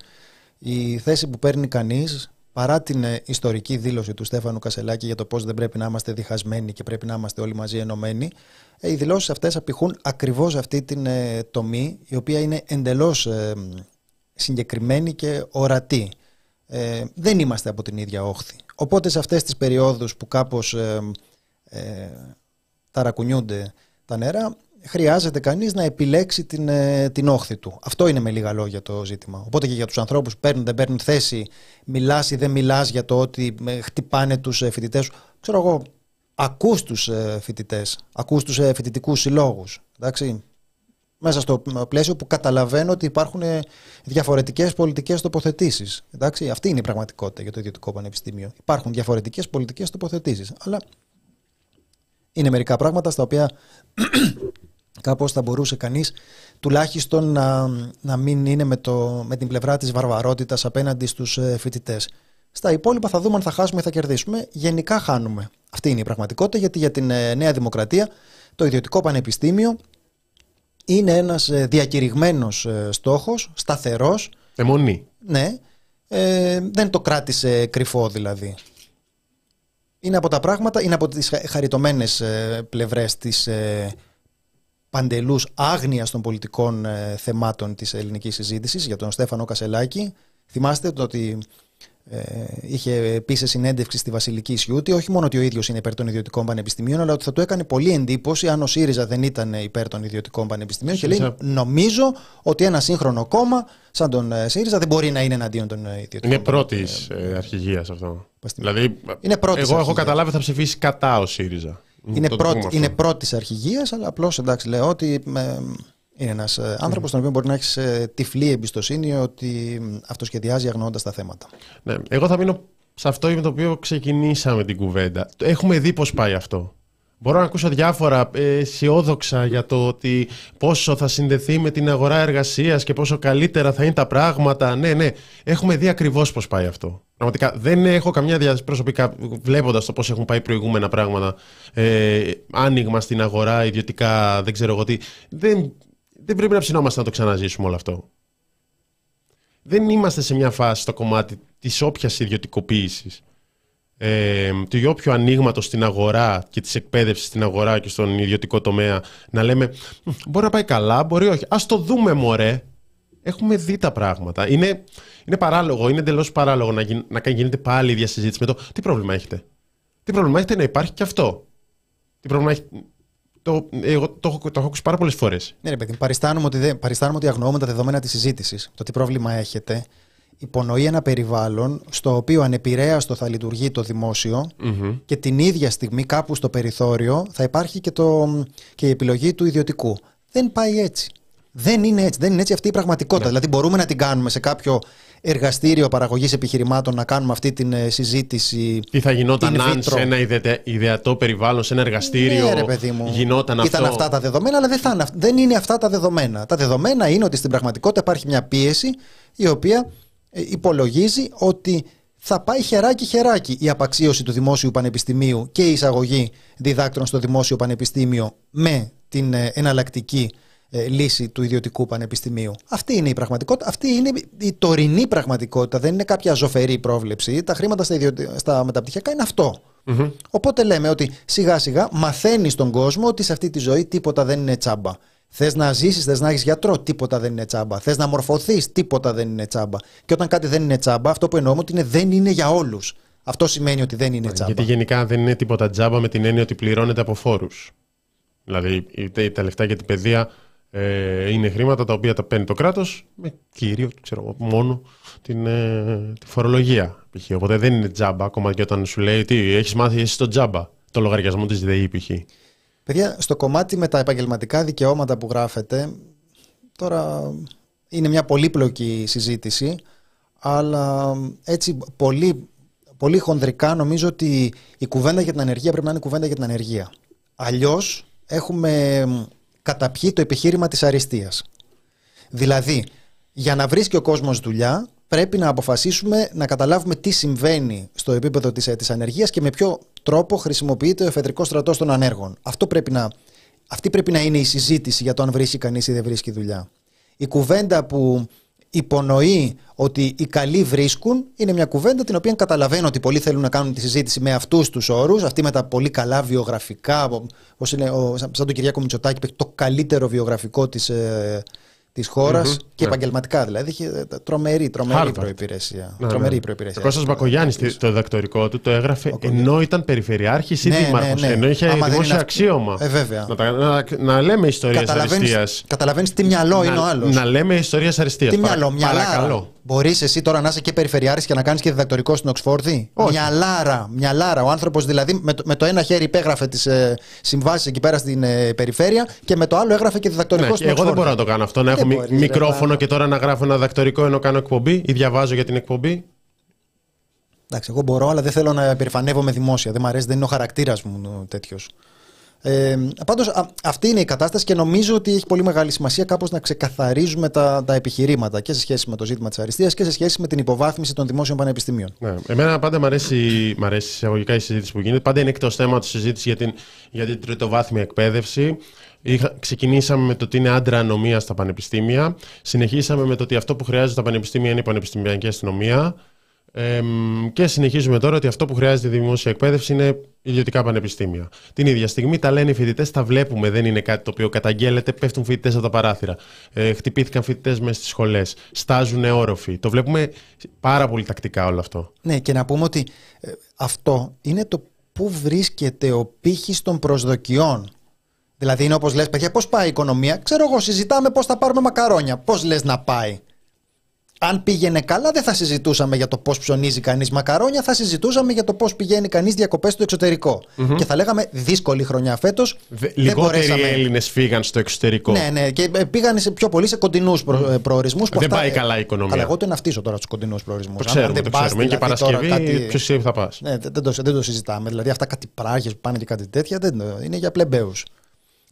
η θέση που παίρνει κανείς παρά την ε, ιστορική δήλωση του Στέφανου Κασελάκη για το πώς δεν πρέπει να είμαστε διχασμένοι και πρέπει να είμαστε όλοι μαζί ενωμένοι, οι δηλώσεις αυτές απηχούν ακριβώς αυτή την τομή η οποία είναι εντελώς συγκεκριμένη και ορατή. δεν είμαστε από την ίδια όχθη. Οπότε σε αυτές τις περιόδους που κάπως ε, ε, ταρακουνιούνται τα νερά, χρειάζεται κανείς να επιλέξει την, ε, την όχθη του. Αυτό είναι με λίγα λόγια το ζήτημα. Οπότε και για τους ανθρώπους που παίρνουν, δεν παίρνουν θέση, μιλάς ή δεν μιλάς για το ότι ε, χτυπάνε τους ε, φοιτητές σου. Ξέρω εγώ, ακούς τους φοιτητές, ακούς τους φοιτητικούς συλλόγους. Εντάξει, μέσα στο πλαίσιο που καταλαβαίνω ότι υπάρχουν ε, διαφορετικές πολιτικές τοποθετήσεις. Αυτή είναι η πραγματικότητα για το ιδιωτικό πανεπιστήμιο. Υπάρχουν διαφορετικές πολιτικές τοποθετήσεις. Αλλά είναι μερικά πράγματα στα οποία κάπως θα μπορούσε κανείς τουλάχιστον να, να μην είναι με, το, με την πλευρά της βαρβαρότητας απέναντι στους ε, φοιτητές. Στα υπόλοιπα θα δούμε αν θα χάσουμε ή θα κερδίσουμε. Γενικά χάνουμε. Αυτή είναι η πραγματικότητα γιατί για την ε, Νέα Δημοκρατία το ιδιωτικό πανεπιστήμιο είναι ένας ε, διακηρυγμένος ε, στόχος, σταθερός. Εμονή. Ναι. Ε, δεν το κράτησε κρυφό δηλαδή. Είναι από τα πράγματα, είναι από τις χαριτωμένες ε, πλευρές της παντελούς άγνοιας των πολιτικών θεμάτων της ελληνικής συζήτησης για τον Στέφανο Κασελάκη. Θυμάστε ότι ε, είχε πει σε συνέντευξη στη Βασιλική Σιούτη όχι μόνο ότι ο ίδιος είναι υπέρ των ιδιωτικών πανεπιστημίων, αλλά ότι θα του έκανε πολύ εντύπωση αν ο ΣΥΡΙΖΑ δεν ήταν υπέρ των ιδιωτικών πανεπιστημίων. Και λέει: Νομίζω ότι ένα σύγχρονο κόμμα σαν τον ε, ΣΥΡΙΖΑ δεν μπορεί να είναι εναντίον των ε, ιδιωτικών Είναι πρώτης ε, αρχηγίας αυτό. Δηλαδή, είναι εγώ έχω καταλάβει θα ψηφίσει κατά ο ΣΥΡΙΖΑ. Είναι, πρώτη, είναι πρώτης αρχηγίας, αλλά απλώς εντάξει λέω ότι είναι ένας ε, άνθρωπος, τον οποίο μπορεί να έχεις ε, τυφλή εμπιστοσύνη ότι αυτοσχεδιάζει αγνοώντας τα θέματα. Ναι, εγώ θα μείνω σε αυτό με το οποίο ξεκινήσαμε την κουβέντα. Έχουμε δει πώς πάει αυτό. Μπορώ να ακούσω διάφορα ε, αισιόδοξα για το ότι πόσο θα συνδεθεί με την αγορά εργασίας και πόσο καλύτερα θα είναι τα πράγματα. Ναι, ναι, έχουμε δει ακριβώς πώς πάει αυτό. Πραγματικά δεν έχω καμιά διάθεση προσωπικά βλέποντας το πώς έχουν πάει προηγούμενα πράγματα. Ε, άνοιγμα στην αγορά, ιδιωτικά, δεν ξέρω εγώ τι. Δεν, δεν πρέπει να ψινόμαστε να το ξαναζήσουμε όλο αυτό. Δεν είμαστε σε μια φάση στο κομμάτι της όποιας ιδιωτικοποίησης, ε, του όποιο ανοίγματος στην αγορά και της εκπαίδευσης στην αγορά και στον ιδιωτικό τομέα να λέμε μπορεί να πάει καλά, μπορεί όχι. Α το δούμε, μωρέ. Έχουμε δει τα πράγματα. Είναι, είναι παράλογο, είναι εντελώς παράλογο να, γι, να γίνεται πάλι η διασυζήτηση με το τι πρόβλημα έχετε; Τι πρόβλημα έχετε να υπάρχει και αυτό; Τι πρόβλημα έχετε το, εγώ το, το, το έχω ακούσει πάρα πολλές φορές. Ναι, ρε παιδί, παριστάνουμε ότι, παριστάνουμε ότι αγνοούμε τα δεδομένα της συζήτησης. Το τι πρόβλημα έχετε υπονοεί ένα περιβάλλον στο οποίο ανεπηρέαστο θα λειτουργεί το δημοσιο και την ίδια στιγμή κάπου στο περιθώριο θα υπάρχει και, το, και η επιλογή του ιδιωτικού. Δεν πάει έτσι. Δεν είναι έτσι. Δεν είναι έτσι αυτή η πραγματικότητα. Ναι. Δηλαδή, μπορούμε να την κάνουμε σε κάποιο εργαστήριο παραγωγής επιχειρημάτων να κάνουμε αυτή την ε, συζήτηση. Τι θα γινόταν αν σε ένα ιδεατό περιβάλλον, σε ένα εργαστήριο. Ναι, ρε παιδί μου. Γινόταν αυτό; Ήταν αυτά τα δεδομένα, αλλά δεν, θα, δεν είναι αυτά τα δεδομένα. Τα δεδομένα είναι ότι στην πραγματικότητα υπάρχει μια πίεση η οποία ε, υπολογίζει ότι θα πάει χεράκι χεράκι η απαξίωση του δημόσιου πανεπιστημίου και η εισαγωγή διδάκτρων στο δημόσιο πανεπιστήμιο με την ε, εναλλακτική ε, λύση του ιδιωτικού πανεπιστημίου. Αυτή είναι η πραγματικότητα. Αυτή είναι η τωρινή πραγματικότητα. Δεν είναι κάποια ζωφερή πρόβλεψη. Τα χρήματα στα, ιδιωτι... στα μεταπτυχιακά είναι Οπότε λέμε ότι σιγά σιγά μαθαίνει στον κόσμο ότι σε αυτή τη ζωή τίποτα δεν είναι τσάμπα. Θες να ζήσεις, θες να έχεις γιατρό, τίποτα δεν είναι τσάμπα. Θες να μορφωθείς, τίποτα δεν είναι τσάμπα. Και όταν κάτι δεν είναι τσάμπα, αυτό που εννοούμε ότι είναι δεν είναι για όλους. Αυτό σημαίνει ότι δεν είναι τσάμπα. Γιατί γενικά δεν είναι τίποτα τσάμπα με την έννοια ότι πληρώνεται από φόρους. Δηλαδή, τα λεφτά για την παιδεία Ε, είναι χρήματα τα οποία τα παίρνει το κράτος με κύριο, ξέρω μόνο, την, ε, τη φορολογία. Π.χ. Οπότε δεν είναι τζάμπα, ακόμα και όταν σου λέει τι, έχεις μάθει εσύ το τζάμπα, το λογαριασμό της ΔΕΗ π.χ. Παιδιά, στο κομμάτι με τα επαγγελματικά δικαιώματα που γράφετε, τώρα είναι μια πολύπλοκη συζήτηση, αλλά έτσι πολύ, πολύ χονδρικά νομίζω ότι η κουβέντα για την ανεργία πρέπει να είναι κουβέντα για την ανεργία. Αλλιώς έχουμε καταπιεί το επιχείρημα της αριστείας. Δηλαδή, για να βρίσκει ο κόσμος δουλειά, πρέπει να αποφασίσουμε να καταλάβουμε τι συμβαίνει στο επίπεδο της, της ανεργίας και με ποιο τρόπο χρησιμοποιείται ο εφεδρικός στρατός των ανέργων. Αυτό πρέπει να, αυτή πρέπει να είναι η συζήτηση για το αν βρίσκει κανείς ή δεν βρίσκει δουλειά. Η κουβέντα που υπονοεί ότι οι καλοί βρίσκουν είναι μια κουβέντα την οποία καταλαβαίνω ότι πολλοί θέλουν να κάνουν τη συζήτηση με αυτούς τους όρους, αυτή με τα πολύ καλά βιογραφικά, όπως είναι ο, σαν τον Κυριάκο Μητσοτάκη που έχει το καλύτερο βιογραφικό της, ε, της χώρας mm-hmm, και ναι. επαγγελματικά δηλαδή. Είχε τρομερή, τρομερή προπηρεσία. Ναι, τρομερή ναι. προπηρεσία. Ο Κώστας Μπακογιάννης το διδακτορικό του το έγραφε ο ενώ ήταν περιφερειάρχης ή ναι, δήμαρχος. Ναι, ναι. Ενώ είχε Άμα δημόσια αξίωμα. Ε, βέβαια. Να, να, να λέμε ιστορίες αριστείας. Καταλαβαίνεις τι μυαλό είναι ο άλλος. Να λέμε ιστορίες αριστείας. Τι μυαλό, μυαλό. Μπορείς εσύ τώρα να είσαι και περιφερειάρχη και να κάνεις και διδακτορικό στην Οξφόρδη; Μια λάρα, μια λάρα. Ο άνθρωπος δηλαδή με το, με το ένα χέρι υπέγραφε τις ε, συμβάσεις εκεί πέρα στην ε, περιφέρεια και με το άλλο έγραφε και διδακτορικό ναι, στην Οξφόρδη. Εγώ δεν μπορώ να το κάνω αυτό. Να έχω μπορεί, μικρόφωνο και τώρα να γράφω ένα διδακτορικό ενώ κάνω εκπομπή ή διαβάζω για την εκπομπή. Εντάξει, εγώ μπορώ, αλλά δεν θέλω να περηφανεύομαι δημόσια. Δεν μου αρέσει, δεν είναι ο χαρακτήρας μου τέτοιος. Ε, Πάντως, αυτή είναι η κατάσταση και νομίζω ότι έχει πολύ μεγάλη σημασία κάπως να ξεκαθαρίζουμε τα, τα επιχειρήματα και σε σχέση με το ζήτημα της αριστείας και σε σχέση με την υποβάθμιση των δημόσιων πανεπιστημίων. Ναι. Εμένα πάντα μου αρέσει, μ αρέσει εισαγωγικά η συζήτηση που γίνεται. Πάντα είναι εκτός θέμα τη συζήτηση για την, για την τριτοβάθμια εκπαίδευση. Είχα, ξεκινήσαμε με το ότι είναι άντρα ανομία στα πανεπιστήμια. Συνεχίσαμε με το ότι αυτό που χρειάζεται τα πανεπιστήμια είναι η πανεπιστημιακή αστυνομία. Ε, και συνεχίζουμε τώρα ότι αυτό που χρειάζεται η δημόσια εκπαίδευση είναι ιδιωτικά πανεπιστήμια. Την ίδια στιγμή τα λένε οι φοιτητές, τα βλέπουμε, δεν είναι κάτι το οποίο καταγγέλλεται, πέφτουν φοιτητές από τα παράθυρα. Ε, χτυπήθηκαν φοιτητές μέσα στις σχολές, στάζουν όροφοι. Το βλέπουμε πάρα πολύ τακτικά όλο αυτό. Ναι, και να πούμε ότι ε, αυτό είναι το πού βρίσκεται ο πύχης των προσδοκιών. Δηλαδή είναι όπως λες, παιδιά, πώς πάει η οικονομία; Ξέρω εγώ, συζητάμε πώς θα πάρουμε μακαρόνια. Πώς λες να πάει; Αν πήγαινε καλά, δεν θα συζητούσαμε για το πώς ψωνίζει κανείς μακαρόνια, θα συζητούσαμε για το πώς πηγαίνει κανείς διακοπές στο εξωτερικο Και θα λέγαμε δύσκολη χρονιά φέτος. Λιγότεροι μπορέσαμε... Έλληνες φύγαν στο εξωτερικό. Ναι, ναι, και ε, πήγαν σε πιο πολύ σε κοντινούς προ... Ε, προορισμούς. Δεν αυτά... πάει καλά η οικονομία. Αλλά εγώ το εναυτίζω τώρα στους κοντινούς προορισμούς. Το ξέρουμε, το ξέρουμε. Είναι και δηλαδή Παρασκευή, κάτι... ποιος θα πας. Ναι, δεν, το, δεν το συζητάμε. Δηλαδή αυτά κάτι πράγε που πάνε και κάτι τέτοια δεν, είναι για πλεμπαίου.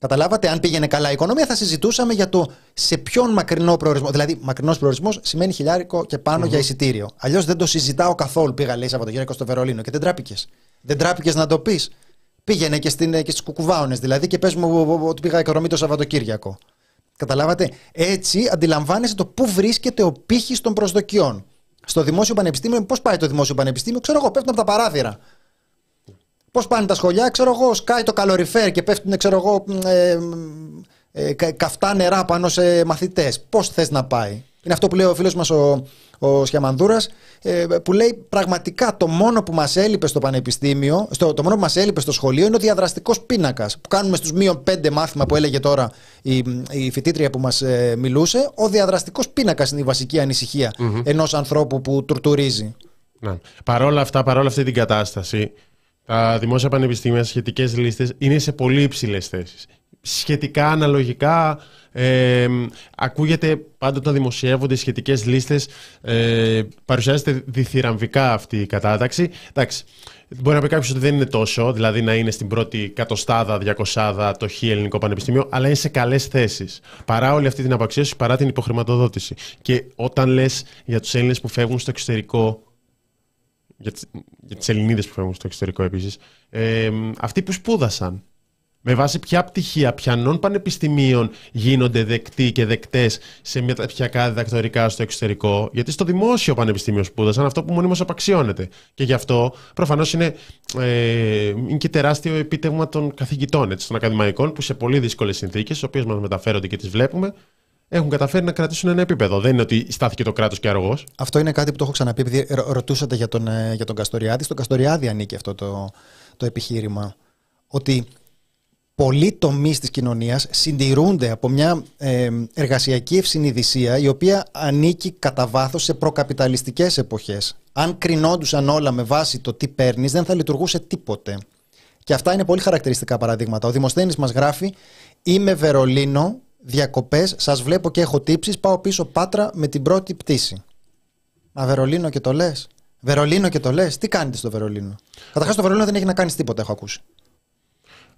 Καταλάβατε, αν πήγαινε καλά η οικονομία, θα συζητούσαμε για το σε ποιον μακρινό προορισμό. Δηλαδή, μακρινός προορισμός σημαίνει χιλιάρικο και πανω για εισιτήριο. Αλλιώς δεν το συζητάω καθόλου. Πήγα, λέει, Σαββατοκύριακο στο Βερολίνο και δεν τράπηκες. Δεν τράπηκες να το πεις. Πήγαινε και, στην, και στις κουκουβάονε δηλαδή και πες μου ότι πήγα οικονομή το Σαββατοκύριακο. Καταλάβατε; Έτσι αντιλαμβάνεσαι το πού βρίσκεται ο πύχης των προσδοκιών. Στο δημόσιο πανεπιστήμιο, πώς πάει το δημόσιο πανεπιστήμιο, ξέρω εγώ, πέφτουν από τα παράθυρα. Πώς πάνε τα σχολιά, ξέρω εγώ, σκάει το καλοριφέρ και πέφτουν, ξέρω εγώ, ε, ε, καυτά νερά πάνω σε μαθητές. Πώς θες να πάει; Είναι αυτό που λέει ο φίλος μας ο, ο Σιαμανδούρα, ε, που λέει πραγματικά το μόνο που μας έλειπε στο πανεπιστήμιο, στο, το μόνο που μας έλειπε στο σχολείο είναι ο διαδραστικός πίνακας. Που κάνουμε στους μείον πέντε μάθημα που έλεγε τώρα η, η φοιτήτρια που μας ε, μιλούσε. Ο διαδραστικός πίνακας είναι η βασική ανησυχία mm-hmm. ενός ανθρώπου που τουρτουρίζει. Ναι. Παρόλα αυτά, παρόλα αυτή την κατάσταση, τα δημόσια πανεπιστήμια σχετικές λίστες είναι σε πολύ υψηλές θέσεις. Σχετικά, αναλογικά, ε, ακούγεται πάντα όταν δημοσιεύονται οι σχετικές λίστες, ε, παρουσιάζεται διθυραμβικά αυτή η κατάταξη. Εντάξει, μπορεί να πει κάποιος ότι δεν είναι τόσο, δηλαδή να είναι στην πρώτη κατοστάδα, διακοσάδα το χ ελληνικό πανεπιστήμιο, αλλά είναι σε καλές θέσεις. Παρά όλη αυτή την απαξίωση, παρά την υποχρηματοδότηση. Και όταν λες για τους Έλληνες που φεύγουν στο εξωτερικό, για, για τις Ελληνίδες που φεύγουν στο εξωτερικό επίσης, ε, αυτοί που σπούδασαν. Με βάση ποια πτυχία πιανών πανεπιστημίων γίνονται δεκτοί και δεκτές σε μεταπτυχιακά διδακτορικά στο εξωτερικό, γιατί στο δημόσιο πανεπιστήμιο σπούδασαν αυτό που μονίμως απαξιώνεται. Και γι' αυτό προφανώς είναι, ε, είναι και τεράστιο επίτευγμα των καθηγητών, έτσι, των ακαδημαϊκών, που σε πολύ δύσκολες συνθήκες, τι οποίες μας μεταφέρονται και τις βλέπουμε, έχουν καταφέρει να κρατήσουν ένα επίπεδο. Δεν είναι ότι στάθηκε το κράτος και αργό. Αυτό είναι κάτι που το έχω ξαναπεί, επειδή ρωτούσατε για τον, ε, για τον Καστοριάδη. Στον Καστοριάδη ανήκει αυτό το, το επιχείρημα. Ότι πολλοί τομείς της κοινωνίας συντηρούνται από μια ε, εργασιακή ευσυνειδησία η οποία ανήκει κατά βάθος σε προκαπιταλιστικές εποχές. Αν κρινόντουσαν όλα με βάση το τι παίρνεις, δεν θα λειτουργούσε τίποτε. Και αυτά είναι πολύ χαρακτηριστικά παραδείγματα. Ο Δημοσθένης μας γράφει: Είμαι Βερολίνο, διακοπές, σας βλέπω και έχω τύψεις. Πάω πίσω πάτρα με την πρώτη πτήση. Μα Βερολίνο και το λες; Βερολίνο και το λες; Τι κάνετε στο Βερολίνο; Καταρχάς, το Βερολίνο δεν έχει να κάνει τίποτα, έχω ακούσει.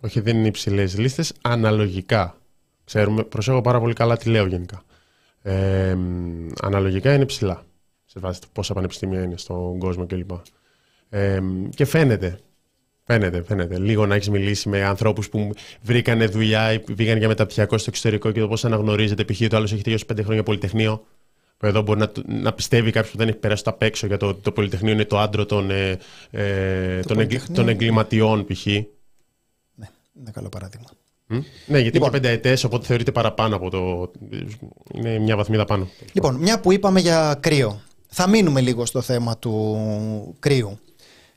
Όχι, δεν είναι υψηλές λίστες. Αναλογικά. Ξέρουμε, προσέχω πάρα πολύ καλά τι λέω γενικά. Ε, αναλογικά είναι ψηλά. Σε βάση πόσα πανεπιστήμια είναι στον κόσμο κλπ. Ε, και φαίνεται. Φαίνεται, φαίνεται. Λίγο να έχεις μιλήσει με ανθρώπους που βρήκανε δουλειά ή πήγαν για μεταπτυχιακό στο εξωτερικό και το πώς αναγνωρίζεται. Π.χ. το άλλος έχει τελειώσει πέντε χρόνια πολυτεχνείο. Εδώ μπορεί να, να πιστεύει κάποιος που δεν έχει περάσει το απ' έξω για το το Πολυτεχνείο είναι το άντρο των, ε, ε, των, των εγκληματιών, π.χ. Είναι καλό παράδειγμα. Ναι, γιατί λοιπόν, είναι πέντε ετέ, οπότε θεωρείται παραπάνω από το. Είναι μια βαθμίδα πάνω. Λοιπόν, μια που είπαμε για κρύο. Θα μείνουμε λίγο στο θέμα του κρύου.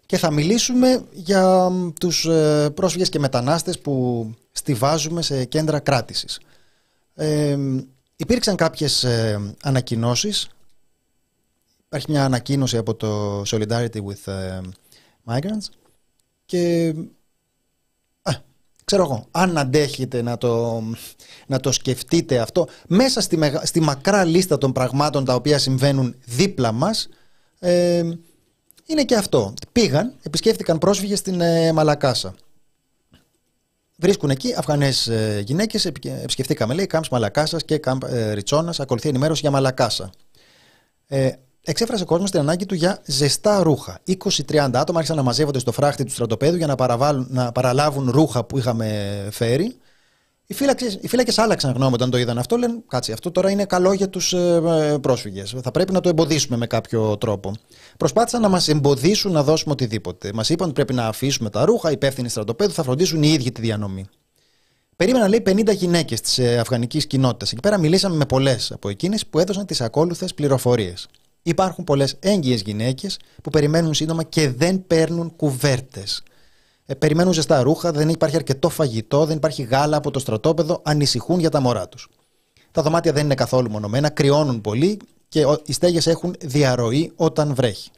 Και θα μιλήσουμε για τους ε, πρόσφυγες και μετανάστες που στηβάζουμε σε κέντρα κράτησης. Ε, υπήρξαν κάποιες ε, ανακοινώσεις. Υπάρχει μια ανακοίνωση από το Solidarity with ε, Migrants και ξέρω εγώ, αν αντέχετε να το, να το σκεφτείτε αυτό, μέσα στη, στη μακρά λίστα των πραγμάτων τα οποία συμβαίνουν δίπλα μας, ε, είναι και αυτό. Πήγαν, επισκέφτηκαν πρόσφυγες στην ε, Μαλακάσα. Βρίσκουν εκεί Αφγανές ε, γυναίκες, επισκεφτήκαμε λέει κάμπς Μαλακάσας και κάμπ ε, Ριτσόνας, ακολουθεί ενημέρωση για Μαλακάσα. Ε, εξέφρασε ο κόσμος την ανάγκη του για ζεστά ρούχα. 20-30 άτομα άρχισαν να μαζεύονται στο φράχτη του στρατοπέδου για να, να παραλάβουν ρούχα που είχαμε φέρει. Οι φύλακες άλλαξαν γνώμη όταν το είδαν αυτό. Λένε, κάτσε, αυτό τώρα είναι καλό για τους ε, πρόσφυγες. Θα πρέπει να το εμποδίσουμε με κάποιο τρόπο. Προσπάθησαν να μας εμποδίσουν να δώσουμε οτιδήποτε. Μας είπαν ότι πρέπει να αφήσουμε τα ρούχα, οι υπεύθυνοι στρατοπέδου θα φροντίσουν οι ίδιοι τη διανομή. Περίμεναν, λέει, 50 γυναίκες της ε, αφγανικής κοινότητας. Εκεί πέρα μιλήσαμε με πολλές από εκείνες που έδωσαν τις ακόλουθες πληροφορίες. Υπάρχουν πολλές έγκυες γυναίκες που περιμένουν σύντομα και δεν παίρνουν κουβέρτες. Ε, περιμένουν ζεστά ρούχα, δεν υπάρχει αρκετό φαγητό, δεν υπάρχει γάλα από το στρατόπεδο, ανησυχούν για τα μωρά τους. Τα δωμάτια δεν είναι καθόλου μονομένα, κρυώνουν πολύ και οι στέγες έχουν διαρροή όταν βρέχει.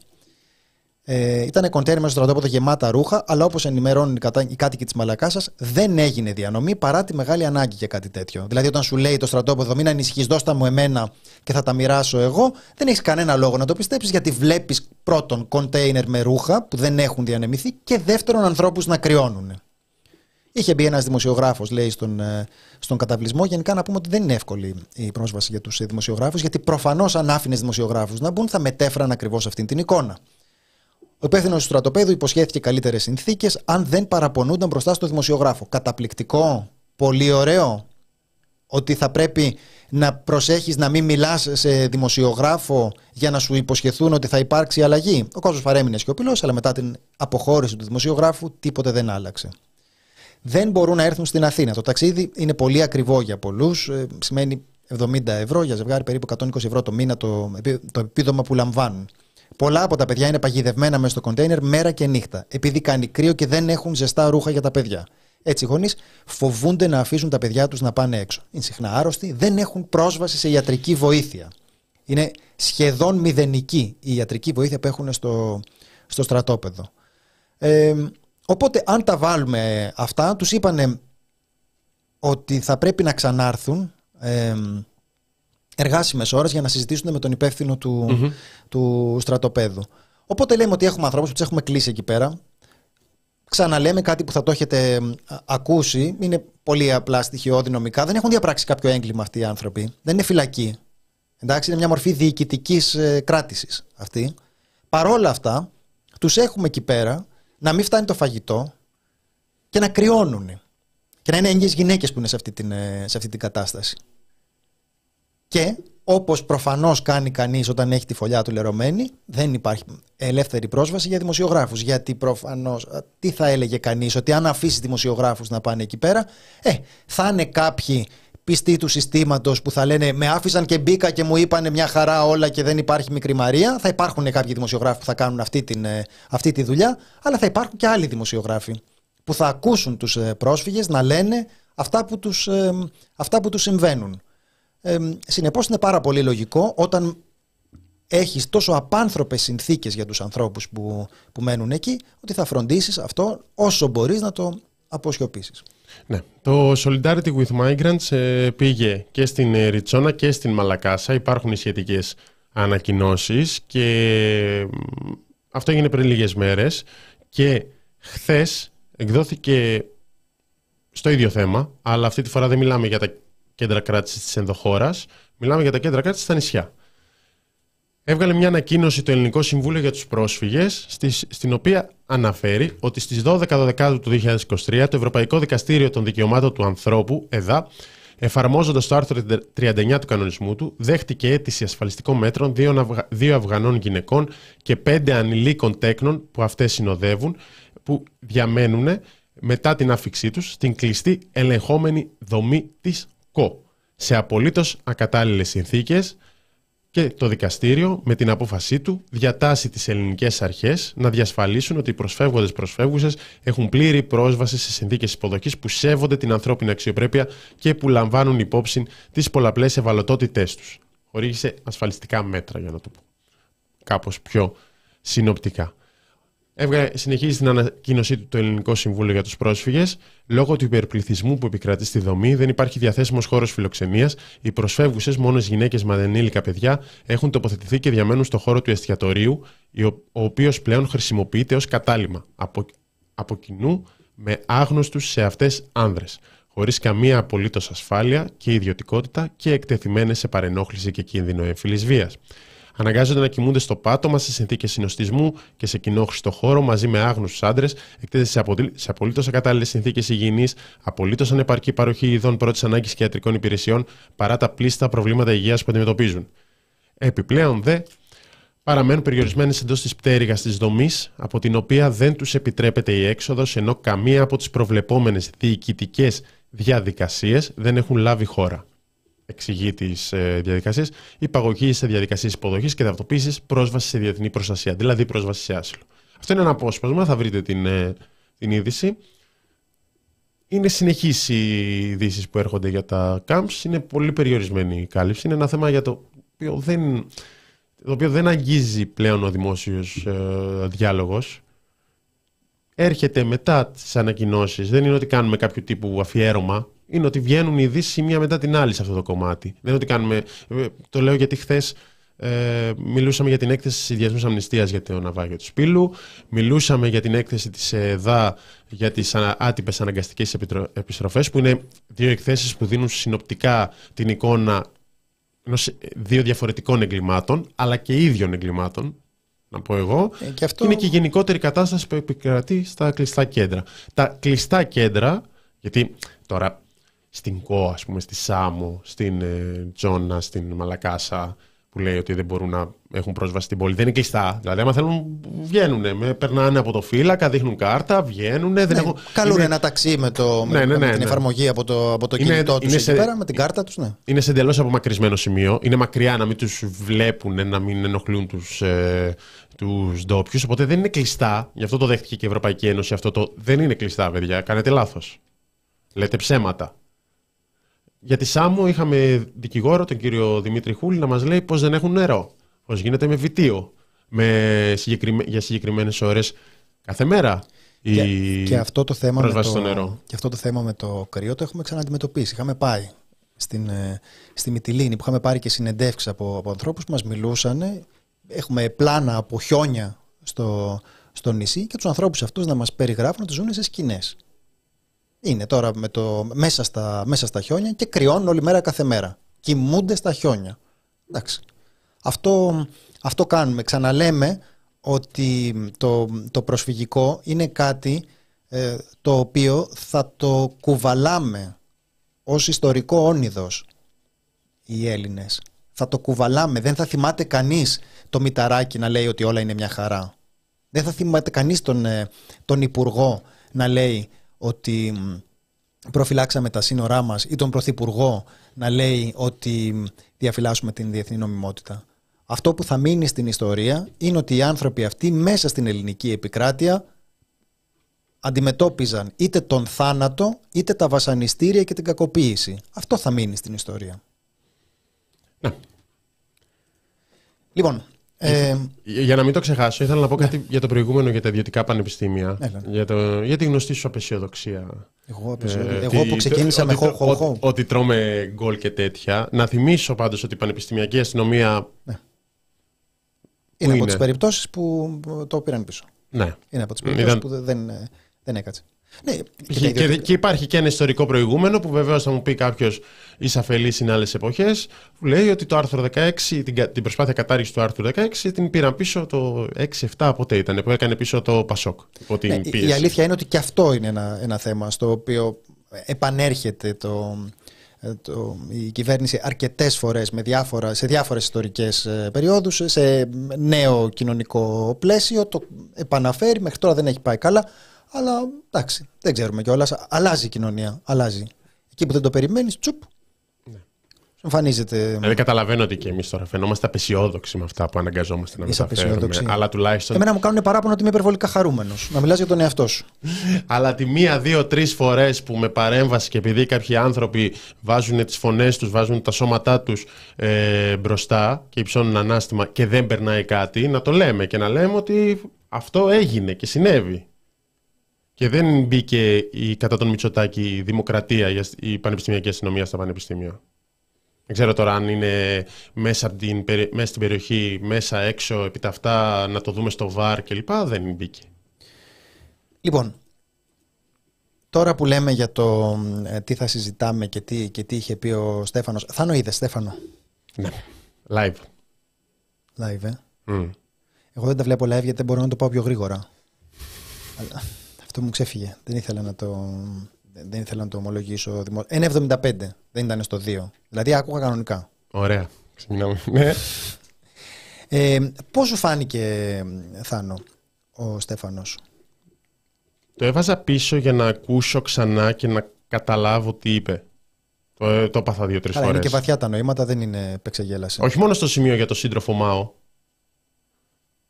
Ε, ήταν κοντέρ μέσα στο στρατόπεδο γεμάτα ρούχα, αλλά όπως ενημερώνουν οι κάτοικοι της Μαλακάσα, δεν έγινε διανομή παρά τη μεγάλη ανάγκη για κάτι τέτοιο. Δηλαδή, όταν σου λέει το στρατόπεδο, μην ανησυχείς, δώστα μου εμένα και θα τα μοιράσω εγώ, δεν έχεις κανένα λόγο να το πιστέψεις, γιατί βλέπεις πρώτον κοντέινερ με ρούχα που δεν έχουν διανεμηθεί και δεύτερον ανθρώπους να κρυώνουν. Είχε μπει ένας δημοσιογράφος, λέει, στον, ε, στον καταβλισμό. Γενικά να πούμε ότι δεν είναι εύκολη η πρόσβαση για τους δημοσιογράφους, γιατί προφανώς αν άφηνες δημοσιογράφους να μπουν, θα μετέφραν ακριβώς αυτή την εικόνα. Ο υπεύθυνος του στρατοπέδου υποσχέθηκε καλύτερες συνθήκες αν δεν παραπονούνταν μπροστά στο δημοσιογράφο. Καταπληκτικό, πολύ ωραίο. Ότι θα πρέπει να προσέχεις να μην μιλάς σε δημοσιογράφο για να σου υποσχεθούν ότι θα υπάρξει αλλαγή. Ο κόσμος παρέμεινε σιωπηλός, αλλά μετά την αποχώρηση του δημοσιογράφου τίποτε δεν άλλαξε. Δεν μπορούν να έρθουν στην Αθήνα. Το ταξίδι είναι πολύ ακριβό για πολλούς. Ε, σημαίνει 70 ευρώ για ζευγάρι, περίπου 120 ευρώ το μήνα το, το επίδομα που λαμβάνουν. Πολλά από τα παιδιά είναι παγιδευμένα μέσα στο κοντέινερ μέρα και νύχτα, επειδή κάνει κρύο και δεν έχουν ζεστά ρούχα για τα παιδιά. Έτσι, οι γονείς φοβούνται να αφήσουν τα παιδιά τους να πάνε έξω. Είναι συχνά άρρωστοι, δεν έχουν πρόσβαση σε ιατρική βοήθεια. Είναι σχεδόν μηδενική η ιατρική βοήθεια που έχουν στο, στο στρατόπεδο. Ε, οπότε, αν τα βάλουμε αυτά, τους είπανε ότι θα πρέπει να ξανάρθουν. Ε, εργάσιμες ώρες για να συζητήσουν με τον υπεύθυνο του, mm του στρατοπέδου. Οπότε λέμε ότι έχουμε ανθρώπους που τους έχουμε κλείσει εκεί πέρα. Ξαναλέμε κάτι που θα το έχετε ακούσει. Είναι πολύ απλά στοιχειώδη νομικά. Δεν έχουν διαπράξει κάποιο έγκλημα αυτοί οι άνθρωποι. Δεν είναι φυλακή. Εντάξει, είναι μια μορφή διοικητικής ε, κράτησης αυτή. Παρόλα αυτά, τους έχουμε εκεί πέρα να μην φτάνει το φαγητό και να κρυώνουν. Και να είναι έγκυες γυναίκες που είναι σε αυτή την, ε, σε αυτή την κατάσταση. Και όπως προφανώς κάνει κανείς όταν έχει τη φωλιά του λερωμένη, δεν υπάρχει ελεύθερη πρόσβαση για δημοσιογράφους. Γιατί προφανώς, τι θα έλεγε κανείς, ότι αν αφήσει δημοσιογράφους να πάνε εκεί πέρα, ε, θα είναι κάποιοι πιστοί του συστήματος που θα λένε Με άφησαν και μπήκα και μου είπαν μια χαρά όλα και δεν υπάρχει μικρή Μαρία. Θα υπάρχουν κάποιοι δημοσιογράφοι που θα κάνουν αυτή, την, ε, αυτή τη δουλειά, αλλά θα υπάρχουν και άλλοι δημοσιογράφοι που θα ακούσουν τους ε, πρόσφυγες να λένε αυτά που τους, ε, αυτά που τους συμβαίνουν. Ε, συνεπώς είναι πάρα πολύ λογικό όταν έχεις τόσο απάνθρωπες συνθήκες για τους ανθρώπους που, που μένουν εκεί ότι θα φροντίσεις αυτό όσο μπορείς να το αποσιωπήσεις. Ναι. Το Solidarity with Migrants ε, πήγε και στην ε, Ριτσόνα και στην Μαλακάσα. Υπάρχουν οι σχετικές ανακοινώσεις και αυτό έγινε πριν λίγες μέρες και χθες εκδόθηκε στο ίδιο θέμα, αλλά αυτή τη φορά δεν μιλάμε για τα κέντρα κράτησης της ενδοχώρας, μιλάμε για τα κέντρα κράτησης στα νησιά. Έβγαλε μια ανακοίνωση το Ελληνικό Συμβούλιο για τους πρόσφυγες, στην οποία αναφέρει ότι στις 12 Δεκάτου του 2023 το Ευρωπαϊκό Δικαστήριο των Δικαιωμάτων του Ανθρώπου, ΕΔΑ, εφαρμόζοντας το άρθρο 39 του κανονισμού του, δέχτηκε αίτηση ασφαλιστικών μέτρων δύο Αυγανών γυναικών και πέντε ανηλίκων τέκνων που αυτές συνοδεύουν, που διαμένουν μετά την άφηξή τους στην κλειστή ελεγχόμενη δομή της ΚΟ, σε απολύτως ακατάλληλες συνθήκες, και το δικαστήριο με την απόφασή του διατάσσει τις ελληνικές αρχές να διασφαλίσουν ότι οι προσφεύγοντες προσφεύγουσες έχουν πλήρη πρόσβαση σε συνθήκες υποδοχής που σέβονται την ανθρώπινη αξιοπρέπεια και που λαμβάνουν υπόψη τις πολλαπλές ευαλωτότητές τους. Χορήγησε ασφαλιστικά μέτρα για να το πω κάπως πιο συνοπτικά. Έβγαλε, συνεχίζει την ανακοίνωσή του το Ελληνικό Συμβούλιο για τους Πρόσφυγες. Λόγω του υπερπληθυσμού που επικρατεί στη δομή, δεν υπάρχει διαθέσιμος χώρος φιλοξενίας. Οι προσφεύγουσες, μόνες γυναίκες με ανενήλικα παιδιά, έχουν τοποθετηθεί και διαμένουν στο χώρο του εστιατορίου, ο οποίος πλέον χρησιμοποιείται ως κατάλημα από, από κοινού με άγνωστους σε αυτές άνδρες, χωρίς καμία απολύτως ασφάλεια και ιδιωτικότητα και εκτεθειμένες σε παρενόχληση και κίνδυνο εμφυλή βίας αναγκάζονται να κοιμούνται στο πάτωμα σε συνθήκες συνοστισμού και σε κοινόχρηστο χώρο μαζί με άγνωστους άντρες, εκτέθηκαν σε, απολύ... σε απολύτως ακατάλληλες συνθήκες υγιεινής, απολύτως ανεπαρκή παροχή ειδών πρώτης ανάγκης και ιατρικών υπηρεσιών παρά τα πλήστα προβλήματα υγείας που αντιμετωπίζουν. Επιπλέον, δε, παραμένουν περιορισμένες εντός της πτέρυγας της δομής, από την οποία δεν τους επιτρέπεται η έξοδος, ενώ καμία από τις προβλεπόμενες διοικητικές διαδικασίες δεν έχουν λάβει χώρα εξηγεί τις ε, διαδικασίες, υπαγωγή σε διαδικασίες υποδοχής και ταυτοποίηση, πρόσβαση σε διεθνή προστασία, δηλαδή πρόσβαση σε άσυλο. Αυτό είναι ένα απόσπασμα, θα βρείτε την, ε, την είδηση. Είναι συνεχείς οι ειδήσεις που έρχονται για τα camps, είναι πολύ περιορισμένη η κάλυψη. Είναι ένα θέμα για το οποίο δεν, το οποίο δεν αγγίζει πλέον ο δημόσιος ε, διάλογος. Έρχεται μετά τις ανακοινώσεις. Δεν είναι ότι κάνουμε κάποιο τύπου αφιέρωμα είναι ότι βγαίνουν οι ειδήσεις η μία μετά την άλλη σε αυτό το κομμάτι. Δεν είναι ότι κάνουμε. Ε, το λέω γιατί χθες ε, μιλούσαμε για την έκθεση της Διεθνού Αμνηστίας για το ναυάγιο του Σπύλου. Μιλούσαμε για την έκθεση της ΕΔΑ για τις άτυπες αναγκαστικές επιστροφές, που είναι δύο εκθέσεις που δίνουν συνοπτικά την εικόνα ενός δύο διαφορετικών εγκλημάτων, αλλά και ίδιων εγκλημάτων, να πω εγώ. Ε, και αυτό... Είναι και η γενικότερη κατάσταση που επικρατεί στα κλειστά κέντρα. Τα κλειστά κέντρα, γιατί τώρα στην ΚΟ, ας πούμε, στη Σάμο, στην ε, Τζόνα, στην Μαλακάσα, που λέει ότι δεν μπορούν να έχουν πρόσβαση στην πόλη. Δεν είναι κλειστά. Δηλαδή, άμα θέλουν, βγαίνουν. Με, περνάνε από το φύλακα, δείχνουν κάρτα, βγαίνουν. Δεν ναι, έχουν... Καλούν είναι... ένα ταξί με, το, ναι, ναι, ναι, την ναι. εφαρμογή από το, από το είναι, κινητό τους σε... πέρα, με την κάρτα τους. Ναι. Είναι σε εντελώς απομακρυσμένο σημείο. Είναι μακριά να μην τους βλέπουν, να μην ενοχλούν τους ε, τους ντόπιους. Οπότε δεν είναι κλειστά. Γι' αυτό το δέχτηκε και η Ευρωπαϊκή Ένωση. Αυτό το δεν είναι κλειστά, παιδιά. Κάνετε λάθος. Λέτε ψέματα. Για τη Σάμο είχαμε δικηγόρο, τον κύριο Δημήτρη Χούλη, να μας λέει πώς δεν έχουν νερό. Πώς γίνεται με βιτίο. Με συγκεκριμέ... Για συγκεκριμένες ώρες κάθε μέρα. Η... Και, και, αυτό το θέμα με το... νερό. και αυτό το θέμα με το κρυό το έχουμε ξαναντιμετωπίσει. Είχαμε πάει στην, ε, στη Μυτιλίνη που είχαμε πάρει και συνεντεύξεις από, από ανθρώπους που μας μιλούσαν. Έχουμε πλάνα από χιόνια στο, στο νησί και τους ανθρώπους αυτούς να μας περιγράφουν ότι ζουν σε σκηνές. Είναι τώρα με το, μέσα, στα, μέσα στα χιόνια και κρυώνουν όλη μέρα κάθε μέρα. Κοιμούνται στα χιόνια. Εντάξει. Αυτό, αυτό κάνουμε. Ξαναλέμε ότι το, το προσφυγικό είναι κάτι ε, το οποίο θα το κουβαλάμε ως ιστορικό όνειδος οι Έλληνες. Θα το κουβαλάμε. Δεν θα θυμάται κανείς το μηταράκι να λέει ότι όλα είναι μια χαρά. Δεν θα θυμάται κανείς τον, ε, τον υπουργό να λέει ότι προφυλάξαμε τα σύνορά μας ή τον Πρωθυπουργό να λέει ότι διαφυλάσσουμε την διεθνή νομιμότητα. Αυτό που θα μείνει στην ιστορία είναι ότι οι άνθρωποι αυτοί μέσα στην ελληνική επικράτεια αντιμετώπιζαν είτε τον θάνατο είτε τα βασανιστήρια και την κακοποίηση. Αυτό θα μείνει στην ιστορία. Ναι. Λοιπόν, ε, Για να μην το ξεχάσω, ήθελα να πω κάτι για το προηγούμενο για τα ιδιωτικά πανεπιστήμια. Έλα. Για, το, για τη γνωστή σου απεσιοδοξία. εγώ, απεσιόδο- Ε, εγώ ότι- που ξεκίνησα με ότι- χω, χω, χω. ότι- Ότι τρώμε γκολ και τέτοια. Να θυμίσω πάντως ότι η πανεπιστημιακή αστυνομία. είναι από είναι; τις περιπτώσεις που το πήραν πίσω. Ναι. Είναι από τις Ήταν- περιπτώσεις που δεν, δεν, δεν έκατσε. Ναι, Και, κοίτα, και, ιδιωτικά- και υπάρχει και ένα ιστορικό προηγούμενο που βεβαίως θα μου πει κάποιος εις αφελής είναι άλλες εποχές, που λέει ότι το άρθρο 16, την, κα- την προσπάθεια κατάργησης του άρθρου 16 την πήραν πίσω το 6-7 πότε ήταν, που έκανε πίσω το Πασόκ. υπό την Ναι, η- πίεση. η αλήθεια είναι ότι και αυτό είναι ένα, ένα θέμα στο οποίο επανέρχεται το, ε, το, η κυβέρνηση αρκετές φορές με διάφορα, σε διάφορες ιστορικές ε, περιόδους σε νέο κοινωνικό πλαίσιο το επαναφέρει, μέχρι τώρα δεν έχει πάει καλά αλλά εντάξει, δεν ξέρουμε κιόλας. Αλλάζει η κοινωνία, αλλάζει. Εκεί που δεν το περιμένεις, τσουπ, εμφανίζεται Δηλαδή καταλαβαίνω ότι και εμείς τώρα φαινόμαστε απεσιόδοξοι με αυτά που αναγκαζόμαστε να Είσαι μεταφέρουμε. απεσιόδοξη. Αλλά τουλάχιστον. Εμένα μου κάνουν παράπονο ότι είμαι υπερβολικά χαρούμενος. Να μιλάς για τον εαυτό σου. Αλλά τη μία, δύο, τρεις φορές που με παρέμβαση και επειδή κάποιοι άνθρωποι βάζουν τις φωνές τους, βάζουν τα σώματά τους ε, μπροστά και υψώνουν ανάστημα και δεν περνάει κάτι, να το λέμε και να λέμε ότι αυτό έγινε και συνέβη. Και δεν μπήκε η, κατά τον Μητσοτάκη η δημοκρατία, η ασ- η πανεπιστημιακή αστυνομία στα πανεπιστήμια. Δεν ξέρω τώρα αν είναι μέσα, από την, περι- μέσα στην περιοχή, μέσα έξω, επί τα αυτά, να το δούμε στο ΒΑΡ κλπ. Δεν μπήκε. Λοιπόν, τώρα που λέμε για το ε, τι θα συζητάμε και τι, και τι είχε πει ο Στέφανος. Θάνο είδες, Στέφανο, Ναι. Live. live, ε. Μμ. Εγώ δεν τα βλέπω live γιατί δεν μπορώ να το πάω πιο γρήγορα. Αλλά αυτό μου ξέφυγε. Δεν ήθελα να το, δεν ήθελα να το ομολογήσω. δημο- 1,75 δεν ήταν στο 2. Δηλαδή άκουγα κανονικά. Ωραία. Ξεκινάμε. (laughs) Ναι. Ε, πώς σου φάνηκε, Θάνο, ο Στέφανος; Το έβαζα πίσω για να ακούσω ξανά και να καταλάβω τι είπε. Το, ε, το έπαθα δύο-τρεις Καλά, είναι φορές. και βαθιά τα νοήματα, δεν είναι πεξεγέλαση. Όχι μόνο στο σημείο για το σύντροφο Μάο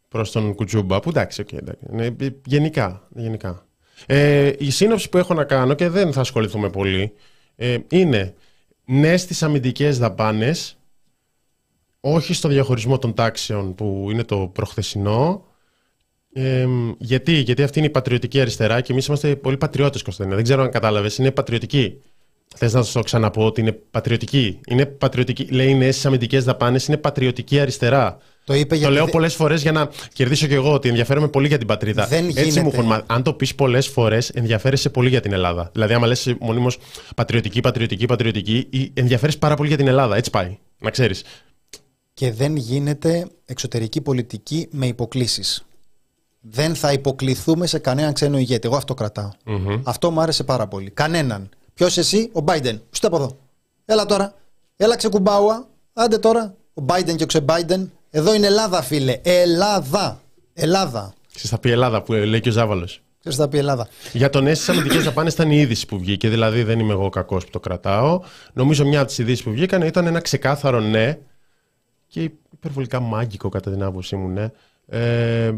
προς τον Κουτζούμπα, που εντάξει, okay, εντάξει. Ναι, ε, γενικά. γενικά. Ε, η σύνοψη που έχω να κάνω και δεν θα ασχοληθούμε πολύ ε, είναι ναι στις αμυντικές δαπάνες όχι στο διαχωρισμό των τάξεων που είναι το προχθεσινό ε, γιατί, γιατί αυτή είναι η πατριωτική αριστερά και εμείς είμαστε πολύ πατριώτες, Κωνσταντίνα. Δεν ξέρω αν κατάλαβες. Είναι πατριωτική. Θες να σου το ξαναπώ ότι είναι πατριωτική. Είναι πατριωτική. Λέει ναι στις αμυντικές δαπάνες, είναι πατριωτική αριστερά. Το είπε Το γιατί λέω δεν- πολλές φορές για να κερδίσω κι εγώ ότι ενδιαφέρομαι πολύ για την πατρίδα. Δεν Έτσι γίνεται. μου έχουν μάθει. Αν το πεις πολλές φορές, ενδιαφέρεσαι πολύ για την Ελλάδα. Δηλαδή, άμα λες μονίμως πατριωτική, πατριωτική, πατριωτική, ή ενδιαφέρει πάρα πολύ για την Ελλάδα. Έτσι πάει. Να ξέρεις. και δεν γίνεται εξωτερική πολιτική με υποκλήσεις. Δεν θα υποκληθούμε σε κανέναν ξένο ηγέτη. Εγώ αυτό κρατάω. Αυτό μου άρεσε πάρα πολύ. Κανέναν. Ποιος εσύ, ο Biden. Είστε από εδώ. Έλα τώρα. Έλα ξεκουμπάουα. Άντε τώρα. Ο Biden και ο ξε Biden. Εδώ είναι Ελλάδα, φίλε. Ελλάδα. Ελλάδα. Ξέρεις, θα πει Ελλάδα που λέει και ο Ζάβαλος. Ξέρεις θα πει Ελλάδα. Για τον αίσθηση αμυντικέ δαπάνε ήταν η είδηση που βγήκε. Δηλαδή δεν είμαι εγώ κακός που το κρατάω. Νομίζω μια από τις ειδήσεις που βγήκαν ήταν ένα ξεκάθαρο ναι και υπερβολικά μάγκικο κατά την άποψή μου ναι. Ε,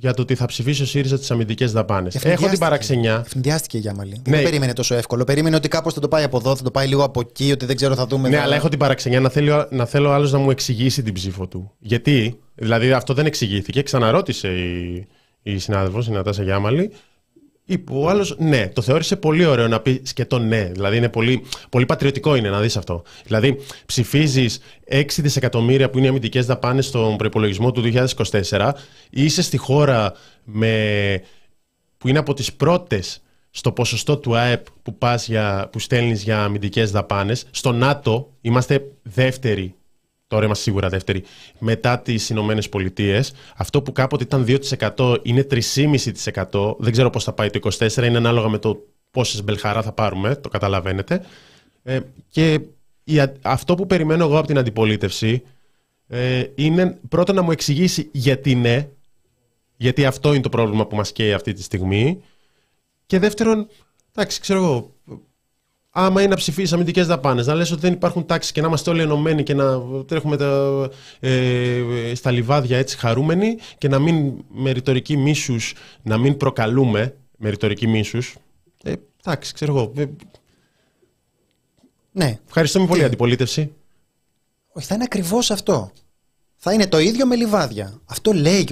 για το ότι θα ψηφίσει ο ΣΥΡΙΖΑ τις αμυντικές δαπάνες. Έχω την Ευνηδιάστηκε. παραξενιά. Ευνηδιάστηκε η Γιάμαλη. Ναι. Δεν περίμενε τόσο εύκολο. Περίμενε ότι κάπως θα το πάει από εδώ, θα το πάει λίγο από εκεί, ότι δεν ξέρω, θα δούμε. Ναι, θα- αλλά έχω την παραξενιά να θέλω, να θέλω άλλος να μου εξηγήσει την ψήφο του. Γιατί, δηλαδή αυτό δεν εξηγήθηκε. Ξαναρώτησε η, η συνάδελφος, η Νατάσα Γιάμαλη. Είπε ο άλλος ναι. Το θεώρησε πολύ ωραίο να πει σκετό ναι. Δηλαδή είναι πολύ, πολύ πατριωτικό είναι να δεις αυτό. Δηλαδή ψηφίζεις 6 δισεκατομμύρια που είναι οι αμυντικές δαπάνες στον προπολογισμό του 2024. Είσαι στη χώρα με, που είναι από τις πρώτες στο ποσοστό του ΑΕΠ που, πας για, που στέλνεις για αμυντικές δαπάνες. Στο ΝΑΤΟ είμαστε δεύτεροι, τώρα είμαστε σίγουρα δεύτεροι, μετά τις Ηνωμένες Πολιτείες. Αυτό που κάποτε ήταν 2% είναι 3,5%. Δεν ξέρω πώς θα πάει το 24, είναι ανάλογα με το πόσες μπελχαρά θα πάρουμε, το καταλαβαίνετε. Ε, και η α- αυτό που περιμένω εγώ από την αντιπολίτευση ε, είναι πρώτα να μου εξηγήσει γιατί ναι, γιατί αυτό είναι το πρόβλημα που μας καίει αυτή τη στιγμή. Και δεύτερον, εντάξει, ξέρω εγώ, άμα είναι να ψηφίσεις αμυντικές δαπάνες, να λες ότι δεν υπάρχουν τάξεις και να είμαστε όλοι ενωμένοι και να τρέχουμε τα, ε, στα λιβάδια έτσι χαρούμενοι και να μην με ρητορική μίσους να μην προκαλούμε με ρητορική μίσους. Ε, εντάξει, ξέρω εγώ. Ε, Ναι, ευχαριστούμε πολύ, Τι; αντιπολίτευση. όχι, θα είναι ακριβώς αυτό. Θα είναι το ίδιο με λιβάδια. Αυτό λέει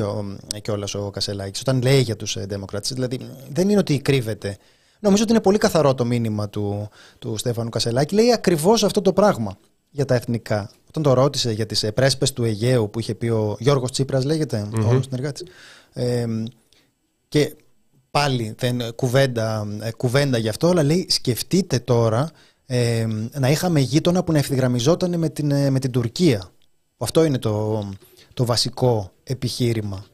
κιόλας ο Κασελάκης όταν λέει για τους Δημοκράτε. Δηλαδή δεν είναι ότι κρύβεται. Νομίζω ότι είναι πολύ καθαρό το μήνυμα του, του Στέφανου Κασελάκη. Λέει ακριβώς αυτό το πράγμα για τα εθνικά. Όταν το ρώτησε για τις πρέσπες του Αιγαίου που είχε πει ο Γιώργος Τσίπρας, λέγεται, ο άλλος συνεργάτης. Ε, και πάλι δεν, κουβέντα, ε, κουβέντα γι' αυτό, αλλά λέει σκεφτείτε τώρα ε, να είχαμε γείτονα που να ευθυγραμμιζόταν με την, ε, με την Τουρκία. Αυτό είναι το, το βασικό επιχείρημα.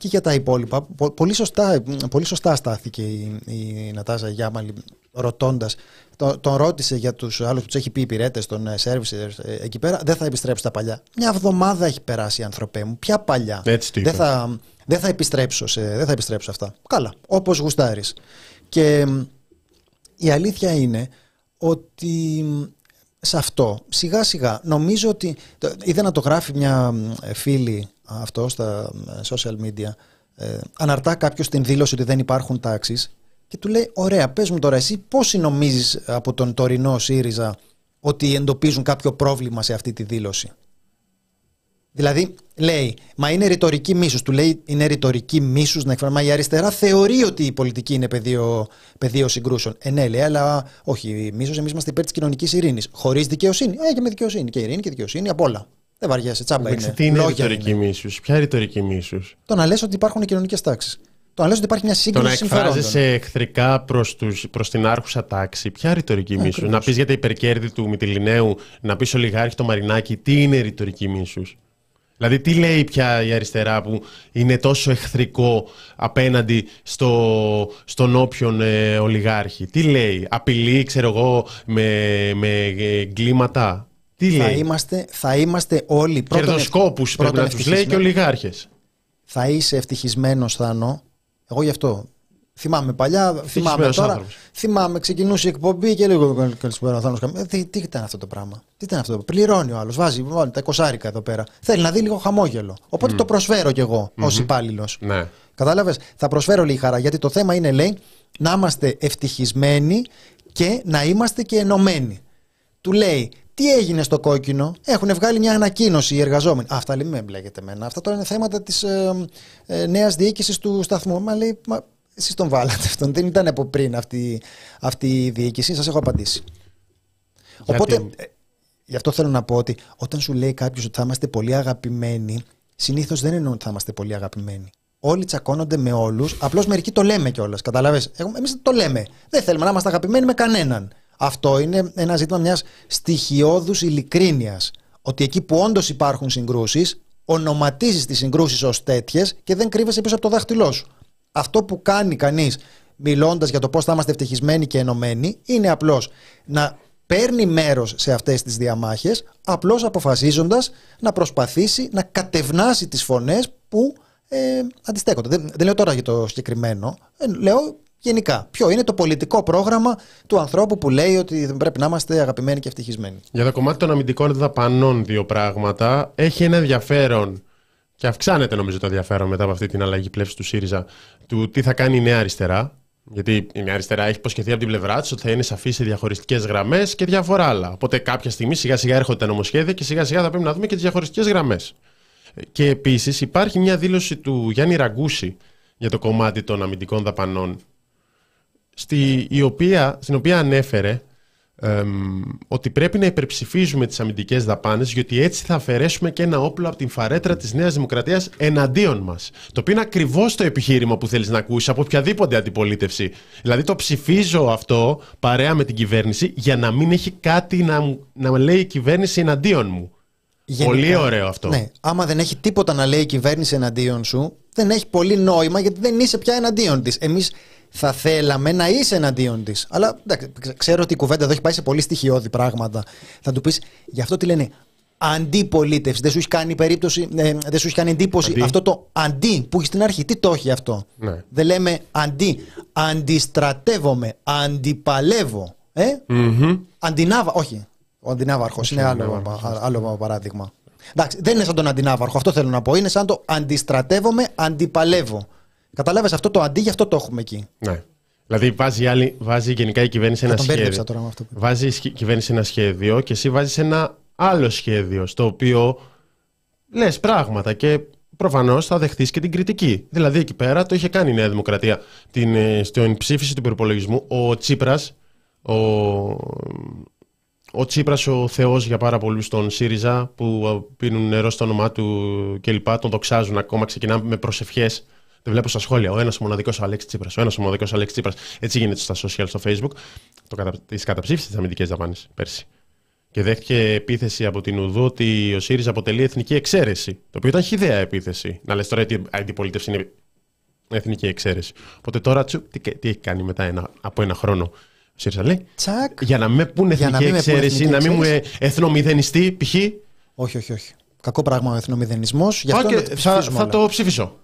Και για τα υπόλοιπα, πο- πολύ σωστά, πολύ σωστά στάθηκε η, η Νατάζα Γιάμαλη ρωτώντας. Το, τον ρώτησε για τους άλλους που τους έχει πει υπηρέτες των ε, services ε, εκεί πέρα. Δεν θα επιστρέψει στα παλιά. Μια εβδομάδα έχει περάσει ανθρωπέ μου. Ποια παλιά. Έτσι το είπες. δεν, θα, δεν, θα επιστρέψω σε, δεν θα επιστρέψω αυτά. Καλά, όπως γουστάρεις. Και μ, η αλήθεια είναι ότι μ, σε αυτό σιγά σιγά νομίζω ότι το- είδα να το γράφει μια μ, φίλη αυτό στα μ, social media ε, αναρτά κάποιος την δήλωση ότι δεν υπάρχουν τάξεις και του λέει ωραία πες μου τώρα εσύ πόσοι νομίζεις από τον τωρινό ΣΥΡΙΖΑ ότι εντοπίζουν κάποιο πρόβλημα σε αυτή τη δήλωση; Δηλαδή, λέει, μα είναι ρητορική μίσου. Του λέει, είναι ρητορική μίσου να εκφράσει. Μα η αριστερά θεωρεί ότι η πολιτική είναι πεδίο, πεδίο συγκρούσεων. Ε, ναι, λέει, αλλά όχι. Μίσος, εμείς είμαστε υπέρ της κοινωνικής ειρήνης. Χωρίς δικαιοσύνη. Ε, και με δικαιοσύνη. Και ειρήνη και δικαιοσύνη, απ' όλα. Δεν βαριέσαι, τσάμπα Εντάξει, είναι. τι είναι Λόγια ρητορική είναι. μίσους, ποια ρητορική μίσους; Το να λες ότι υπάρχουν κοινωνικές τάξεις. Το να λες ότι υπάρχει μια Το σύγκρουση να συμφερόντων. εκφράζεσαι εχθρικά προς προς την άρχουσα τάξη, ποια ρητορική μίσους; ακριβώς. Να πεις για τα υπερκέρδη του Μητυλινέου, να πεις ολιγάρχη το Μαρινάκι, τι είναι ρητορική μίσους; Δηλαδή, τι λέει πια η αριστερά που είναι τόσο εχθρικό απέναντι στο, στον όποιον ε, ολιγάρχη; Τι λέει, απειλεί, ξέρω εγώ, με, με ε, εγκλήματα; Τι Θα λέει, είμαστε, θα είμαστε όλοι πρώτον κερδοσκόπους ευ- πρέπει πρώτον να τους λέει και ευτυχισμένοι. ολιγάρχες. θα είσαι ευτυχισμένος, Θάνο. Εγώ γι' αυτό. Θυμάμαι παλιά, θυμάμαι Ευτυχισμένος τώρα. άνθρωπος. Θυμάμαι, ξεκινούσε η εκπομπή και λέγω «Καλ- Καλησπέρα, Θάνος. Ε, τι, τι ήταν αυτό το πράγμα; Τι ήταν αυτό; Πληρώνει ο άλλος. Βάζει βάλει τα εικοσάρικα εδώ πέρα. Θέλει να δει λίγο χαμόγελο. Οπότε το προσφέρω κι εγώ ως υπάλληλος. Ναι. Κατάλαβες; Θα προσφέρω λίγη χαρά. Γιατί το θέμα είναι, λέει, να είμαστε ευτυχισμένοι και να είμαστε και ενωμένοι. Του λέει, τι έγινε στο κόκκινο, έχουν βγάλει μια ανακοίνωση οι εργαζόμενοι. Α, Αυτά λέει, με μπλέκετε εμένα. Αυτά τώρα είναι θέματα της ε, ε, νέας διοίκησης του σταθμού. Μα λέει, μα εσείς τον βάλατε αυτόν. Δεν ήταν από πριν αυτή, αυτή η διοίκηση. Σας έχω απαντήσει. Οπότε, ε, γι' αυτό θέλω να πω ότι όταν σου λέει κάποιος ότι θα είμαστε πολύ αγαπημένοι, συνήθως δεν εννοούν ότι θα είμαστε πολύ αγαπημένοι. Όλοι τσακώνονται με όλους. Απλώς μερικοί το λέμε κιόλας. Καταλαβέ. Εμείς το λέμε. Δεν θέλουμε να είμαστε αγαπημένοι με κανέναν. Αυτό είναι ένα ζήτημα μιας στοιχειώδους ειλικρίνειας. Ότι εκεί που όντως υπάρχουν συγκρούσεις, ονοματίζεις τις συγκρούσεις ως τέτοιες και δεν κρύβεσαι πίσω από το δάχτυλό σου. Αυτό που κάνει κανείς μιλώντας για το πώς θα είμαστε ευτυχισμένοι και ενωμένοι, είναι απλώς να παίρνει μέρος σε αυτές τις διαμάχες, απλώς αποφασίζοντας να προσπαθήσει να κατευνάσει τις φωνές που ε, αντιστέκονται. Δεν, δεν λέω τώρα για το συγκεκριμένο, ε, λέω γενικά. Ποιο είναι το πολιτικό πρόγραμμα του ανθρώπου που λέει ότι δεν πρέπει να είμαστε αγαπημένοι και ευτυχισμένοι. Για το κομμάτι των αμυντικών δαπανών, δύο πράγματα. Έχει ένα ενδιαφέρον και αυξάνεται νομίζω το ενδιαφέρον μετά από αυτή την αλλαγή πλεύσης του ΣΥΡΙΖΑ του τι θα κάνει η νέα αριστερά. Γιατί η νέα αριστερά έχει υποσχεθεί από την πλευρά της ότι θα είναι σαφή σε διαχωριστικές γραμμές και διάφορα άλλα. Οπότε κάποια στιγμή σιγά σιγά έρχονται τα νομοσχέδια και σιγά σιγά θα πρέπει να δούμε και τις διαχωριστικές γραμμές. Και επίσης υπάρχει μια δήλωση του Γιάννη Ραγκούση για το κομμάτι των αμυντικών δαπανών, στη, η οποία, στην οποία ανέφερε εμ, ότι πρέπει να υπερψηφίζουμε τις αμυντικές δαπάνες γιατί έτσι θα αφαιρέσουμε και ένα όπλο από την φαρέτρα της Νέας Δημοκρατίας εναντίον μας. Το οποίο είναι ακριβώς το επιχείρημα που θέλεις να ακούσεις από οποιαδήποτε αντιπολίτευση. Δηλαδή το ψηφίζω αυτό παρέα με την κυβέρνηση για να μην έχει κάτι να, μου- να λέει η κυβέρνηση εναντίον μου. Πολύ ωραίο αυτό. Ναι, άμα δεν έχει τίποτα να λέει η κυβέρνηση εναντίον σου, δεν έχει πολύ νόημα γιατί δεν είσαι πια εναντίον της. Εμείς θα θέλαμε να είσαι εναντίον της. Αλλά εντάξει, ξε- ξέρω ότι η κουβέντα εδώ έχει πάει σε πολύ στοιχειώδη πράγματα. Θα του πεις, γι' αυτό τι λένε. Αντιπολίτευση. Δεν σου έχει κάνει περίπτωση, ε, δεν σου έχει κάνει εντύπωση Αντί. αυτό το αντί που έχει στην αρχή. Τι το έχει αυτό; Ναι. Δεν λέμε αντί. Αντιστρατεύομαι. Αντιπαλεύω. Ε; Αντινάβα. Όχι. Ο αντινάβαρχος είναι άλλο, άλλο παράδειγμα. Εντάξει, δεν είναι σαν τον αντινάβαρχο. Αυτό θέλω να πω. Είναι σαν το αντιστρατεύομαι, αντιπαλεύω. Καταλάβες αυτό το αντί, γι' αυτό το έχουμε εκεί. Ναι. Δηλαδή βάζει, άλλη, βάζει γενικά η κυβέρνηση ένα σχέδιο. Τώρα με αυτό που... Βάζει η κυβέρνηση ένα σχέδιο και εσύ βάζεις ένα άλλο σχέδιο στο οποίο λες πράγματα και προφανώς θα δεχτείς και την κριτική. Δηλαδή εκεί πέρα το είχε κάνει η Νέα Δημοκρατία. Την, ε, στην ψήφιση του προπολογισμού, ο Τσίπρας, ο, ο Τσίπρας, ο Θεός για πάρα πολλούς στον ΣΥΡΙΖΑ, που πίνουν νερό στο όνομά του κλπ. Τον δοξάζουν ακόμα, ξεκινάμε με προσευχές. Δεν βλέπω στα σχόλια. Ο ένας μοναδικός Αλέξης Τσίπρας. Ο ένας μοναδικός Αλέξης Τσίπρας. Έτσι γίνεται στα social, στο Facebook. Το κατα... Τις καταψήφισε τις αμυντικές δαπάνες πέρσι. Και δέχτηκε επίθεση από την Ουδού ότι ο ΣΥΡΙΖΑ αποτελεί εθνική εξαίρεση. Το οποίο ήταν χιδέα επίθεση. Να λες τώρα ότι η αντιπολίτευση είναι εθνική εξαίρεση. Οπότε τώρα τσου, τι, τι έχει κάνει μετά ένα, από ένα χρόνο ο ΣΥΡΙΖΑ λέει; Τσακ. Για να με πούνε εθνική εξαίρεση, να μην μου ε, εθνομηδενιστεί π.χ. Όχι, όχι, όχι. Κακό πράγμα ο εθνομηδενισμός. θα, θα το ψηφίσω.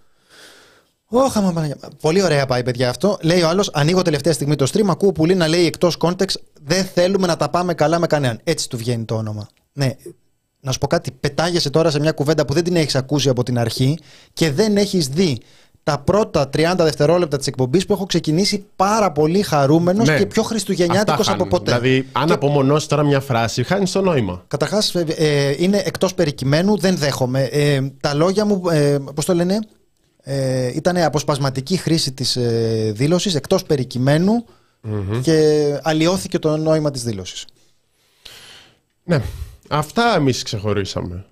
Όχα, Πολύ ωραία πάει, παιδιά, αυτό. Λέει ο άλλος: Ανοίγω τελευταία στιγμή το stream. Ακούω πουλί να λέει εκτός context. Δεν θέλουμε να τα πάμε καλά με κανέναν. Έτσι του βγαίνει το όνομα. Ναι. Να σου πω κάτι. Πετάγεσαι τώρα σε μια κουβέντα που δεν την έχεις ακούσει από την αρχή και δεν έχεις δει τα πρώτα 30 δευτερόλεπτα της εκπομπής που έχω ξεκινήσει πάρα πολύ χαρούμενος ναι. και πιο χριστουγεννιάτικος από ποτέ. Δηλαδή, αν και... απομονώσεις τώρα μια φράση, χάνεις το νόημα. Καταρχάς, ε, ε, είναι εκτός περικειμένου, δεν δέχομαι. Ε, τα λόγια μου, ε, πώς το λένε, ε, ήταν αποσπασματική χρήση της ε, δήλωσης εκτός και αλλοιώθηκε το νόημα της δήλωσης. Ναι, αυτά εμείς ξεχωρίσαμε.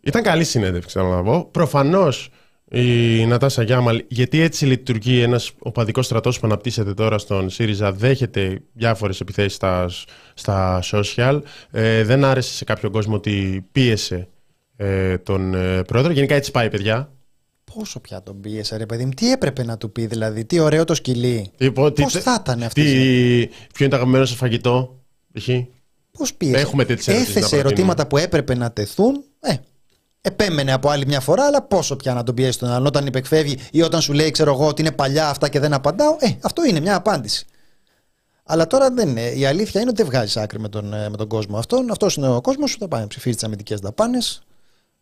Ήταν καλή συνέντευξη, να πω. Προφανώς η Νατάσα Γιάμαλ, γιατί έτσι λειτουργεί ένας οπαδικός στρατός που αναπτύσσεται τώρα στον ΣΥΡΙΖΑ, δέχεται διάφορες επιθέσεις στα, στα social. Ε, δεν άρεσε σε κάποιον κόσμο ότι πίεσε ε, τον ε, πρόεδρο. Γενικά έτσι πάει, παιδιά. Πόσο πια τον πίεσε, ρε παιδί μου, τι έπρεπε να του πει, δηλαδή, τι ωραίο το σκυλί. Πώς θα ήταν αυτή. Τι... Ποιο είναι το αγαπημένο σας φαγητό, π.χ. Πώς πίεσε. Έχουμε Έθεσε ερωτήματα που έπρεπε να τεθούν. Ε, επέμενε από άλλη μια φορά, αλλά πόσο πια να τον πιέσει τον άλλον όταν υπεκφεύγει ή όταν σου λέει, ξέρω εγώ, ότι είναι παλιά αυτά και δεν απαντάω. Ε, αυτό είναι μια απάντηση. Αλλά τώρα δεν είναι. Η αλήθεια είναι ότι δεν βγάζεις άκρη με τον, ε, με τον κόσμο αυτόν. Αυτός είναι ο κόσμος σου. Θα πάει να ψηφίσει τις αμυντικές δαπάνες.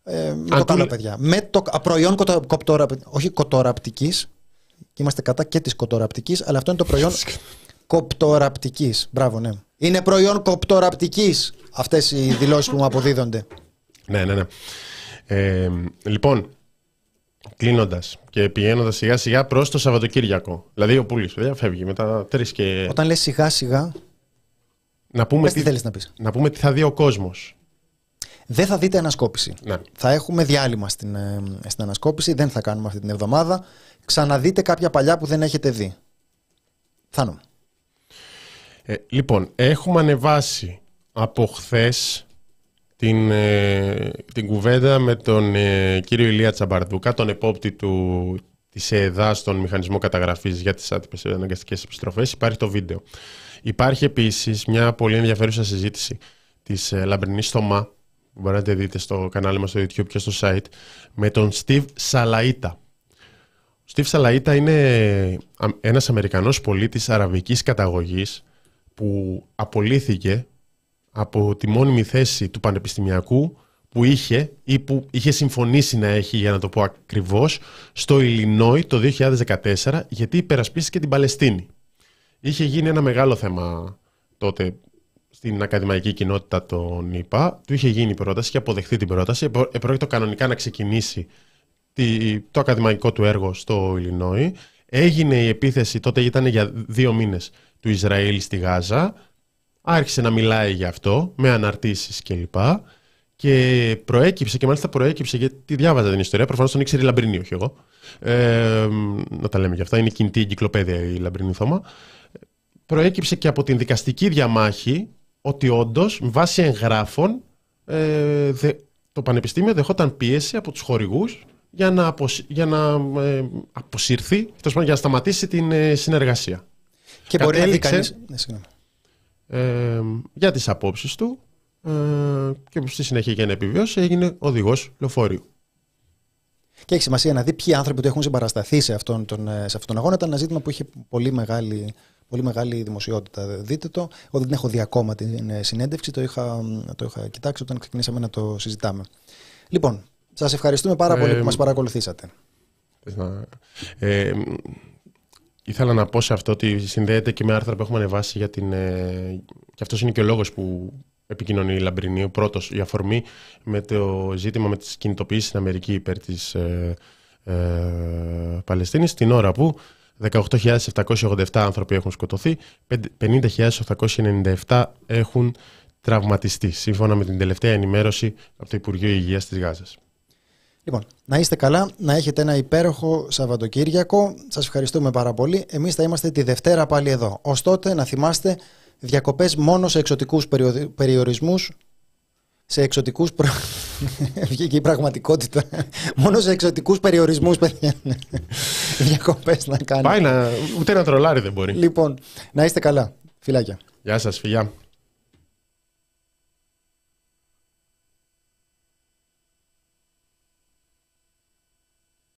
Ε, με το καλό, παιδιά. Με το προϊόν κοπτορα... όχι κοτοραπτικής. Είμαστε κατά και της κοτοραπτικής, αλλά αυτό είναι το προϊόν (laughs) κοπτοραπτικής. Μπράβο, ναι. Είναι προϊόν κοπτοραπτικής αυτές οι δηλώσεις που μου αποδίδονται. Ναι, ναι, ναι. Ε, λοιπόν, κλείνοντας και πηγαίνοντας σιγά σιγά προς το Σαββατοκύριακο. Δηλαδή, ο Πούλης φεύγει μετά τρεις και. Όταν λες σιγά σιγά. Να πούμε, τι, θέλεις να, πεις. να πούμε τι θα δει ο κόσμος. Δεν θα δείτε ανασκόπηση. Ναι. Θα έχουμε διάλειμμα στην, ε, στην ανασκόπηση. Δεν θα κάνουμε αυτή την εβδομάδα. Ξαναδείτε κάποια παλιά που δεν έχετε δει. Θάνο. Ε, λοιπόν, έχουμε ανεβάσει από χθες την, ε, την κουβέντα με τον ε, κύριο Ηλία Τσαμπαρδούκα, τον επόπτη του, της ΕΕΔΑ στον μηχανισμό καταγραφής για τις άτυπες αναγκαστικές επιστροφές. Υπάρχει το βίντεο. Υπάρχει επίσης μια πολύ ενδιαφέρουσα συζήτηση της ε, Λαμπρινής Θωμά, που μπορείτε να δείτε στο κανάλι μας στο YouTube και στο site, με τον Steve Salaita. Ο Steve Salaita είναι ένας Αμερικανός πολίτης αραβικής καταγωγής που απολύθηκε από τη μόνιμη θέση του πανεπιστημιακού που είχε ή που είχε συμφωνήσει να έχει, για να το πω ακριβώς, στο Ιλινόι το 2014 γιατί υπερασπίστηκε την Παλαιστίνη. Είχε γίνει ένα μεγάλο θέμα τότε στην ακαδημαϊκή κοινότητα των ΙΠΑ. Του είχε γίνει η πρόταση και αποδεχθεί την πρόταση. Επρόκειτο κανονικά να ξεκινήσει το ακαδημαϊκό του έργο στο Ιλινόι. Έγινε η επίθεση, τότε ήταν για δύο μήνες, του Ισραήλ στη Γάζα. Άρχισε να μιλάει για αυτό, με αναρτήσεις κλπ. Και προέκυψε, και μάλιστα προέκυψε, γιατί διάβαζα την ιστορία, προφανώς τον ήξερε η Λαμπρινή, όχι εγώ. Ε, να τα λέμε για αυτά, είναι κινητή εγκυκλοπαίδεια η Λαμπρινή Θώμα. Προέκυψε και από την δικαστική διαμάχη ότι όντως, βάσει εγγράφων, ε, το Πανεπιστήμιο δεχόταν πίεση από τους χορηγούς για να, για να ε, αποσυρθεί, για να σταματήσει την ε, συνεργασία. Και μπορεί να δει κανείς... Ναι, ε, για τις απόψεις του ε, και στη συνέχεια για να επιβιώσει έγινε οδηγός λεωφορείου. Και έχει σημασία να δει ποιοι άνθρωποι του έχουν συμπαρασταθεί σε αυτόν τον, σε αυτόν τον αγώνα. Ήταν ένα ζήτημα που είχε πολύ μεγάλη Πολύ μεγάλη δημοσιότητα. Δείτε το. Εγώ δεν έχω δει ακόμα την ε, συνέντευξη. Το είχα, το είχα κοιτάξει όταν ξεκινήσαμε να το συζητάμε. Λοιπόν, σας ευχαριστούμε πάρα πολύ που ε, μας παρακολουθήσατε. Ε, ήθελα να πω σε αυτό ότι συνδέεται και με άρθρα που έχουμε ανεβάσει για την. Ε, και αυτός είναι και ο λόγος που επικοινωνεί η Λαμπρινή. Ο πρώτος, η αφορμή με το ζήτημα με τις κινητοποιήσεις στην Αμερική υπέρ της ε, ε, Παλαιστίνης, την ώρα που 18.787 άνθρωποι έχουν σκοτωθεί, 50.897 έχουν τραυματιστεί, σύμφωνα με την τελευταία ενημέρωση από το Υπουργείο Υγείας της Γάζας. Λοιπόν, να είστε καλά, να έχετε ένα υπέροχο Σαββατοκύριακο. Σας ευχαριστούμε πάρα πολύ. Εμείς θα είμαστε τη Δευτέρα πάλι εδώ. Ως τότε να θυμάστε διακοπές μόνο σε εξωτικούς περιορισμούς σε εξωτικούς προ... (laughs) βγήκε η πραγματικότητα. Μόνο σε εξωτικούς περιορισμούς παιδιά. Διακοπές να κάνει. Πάει να ούτε ένα τρολάρι δεν μπορεί. Λοιπόν να είστε καλά. Φιλάκια. Γεια σας φιλιά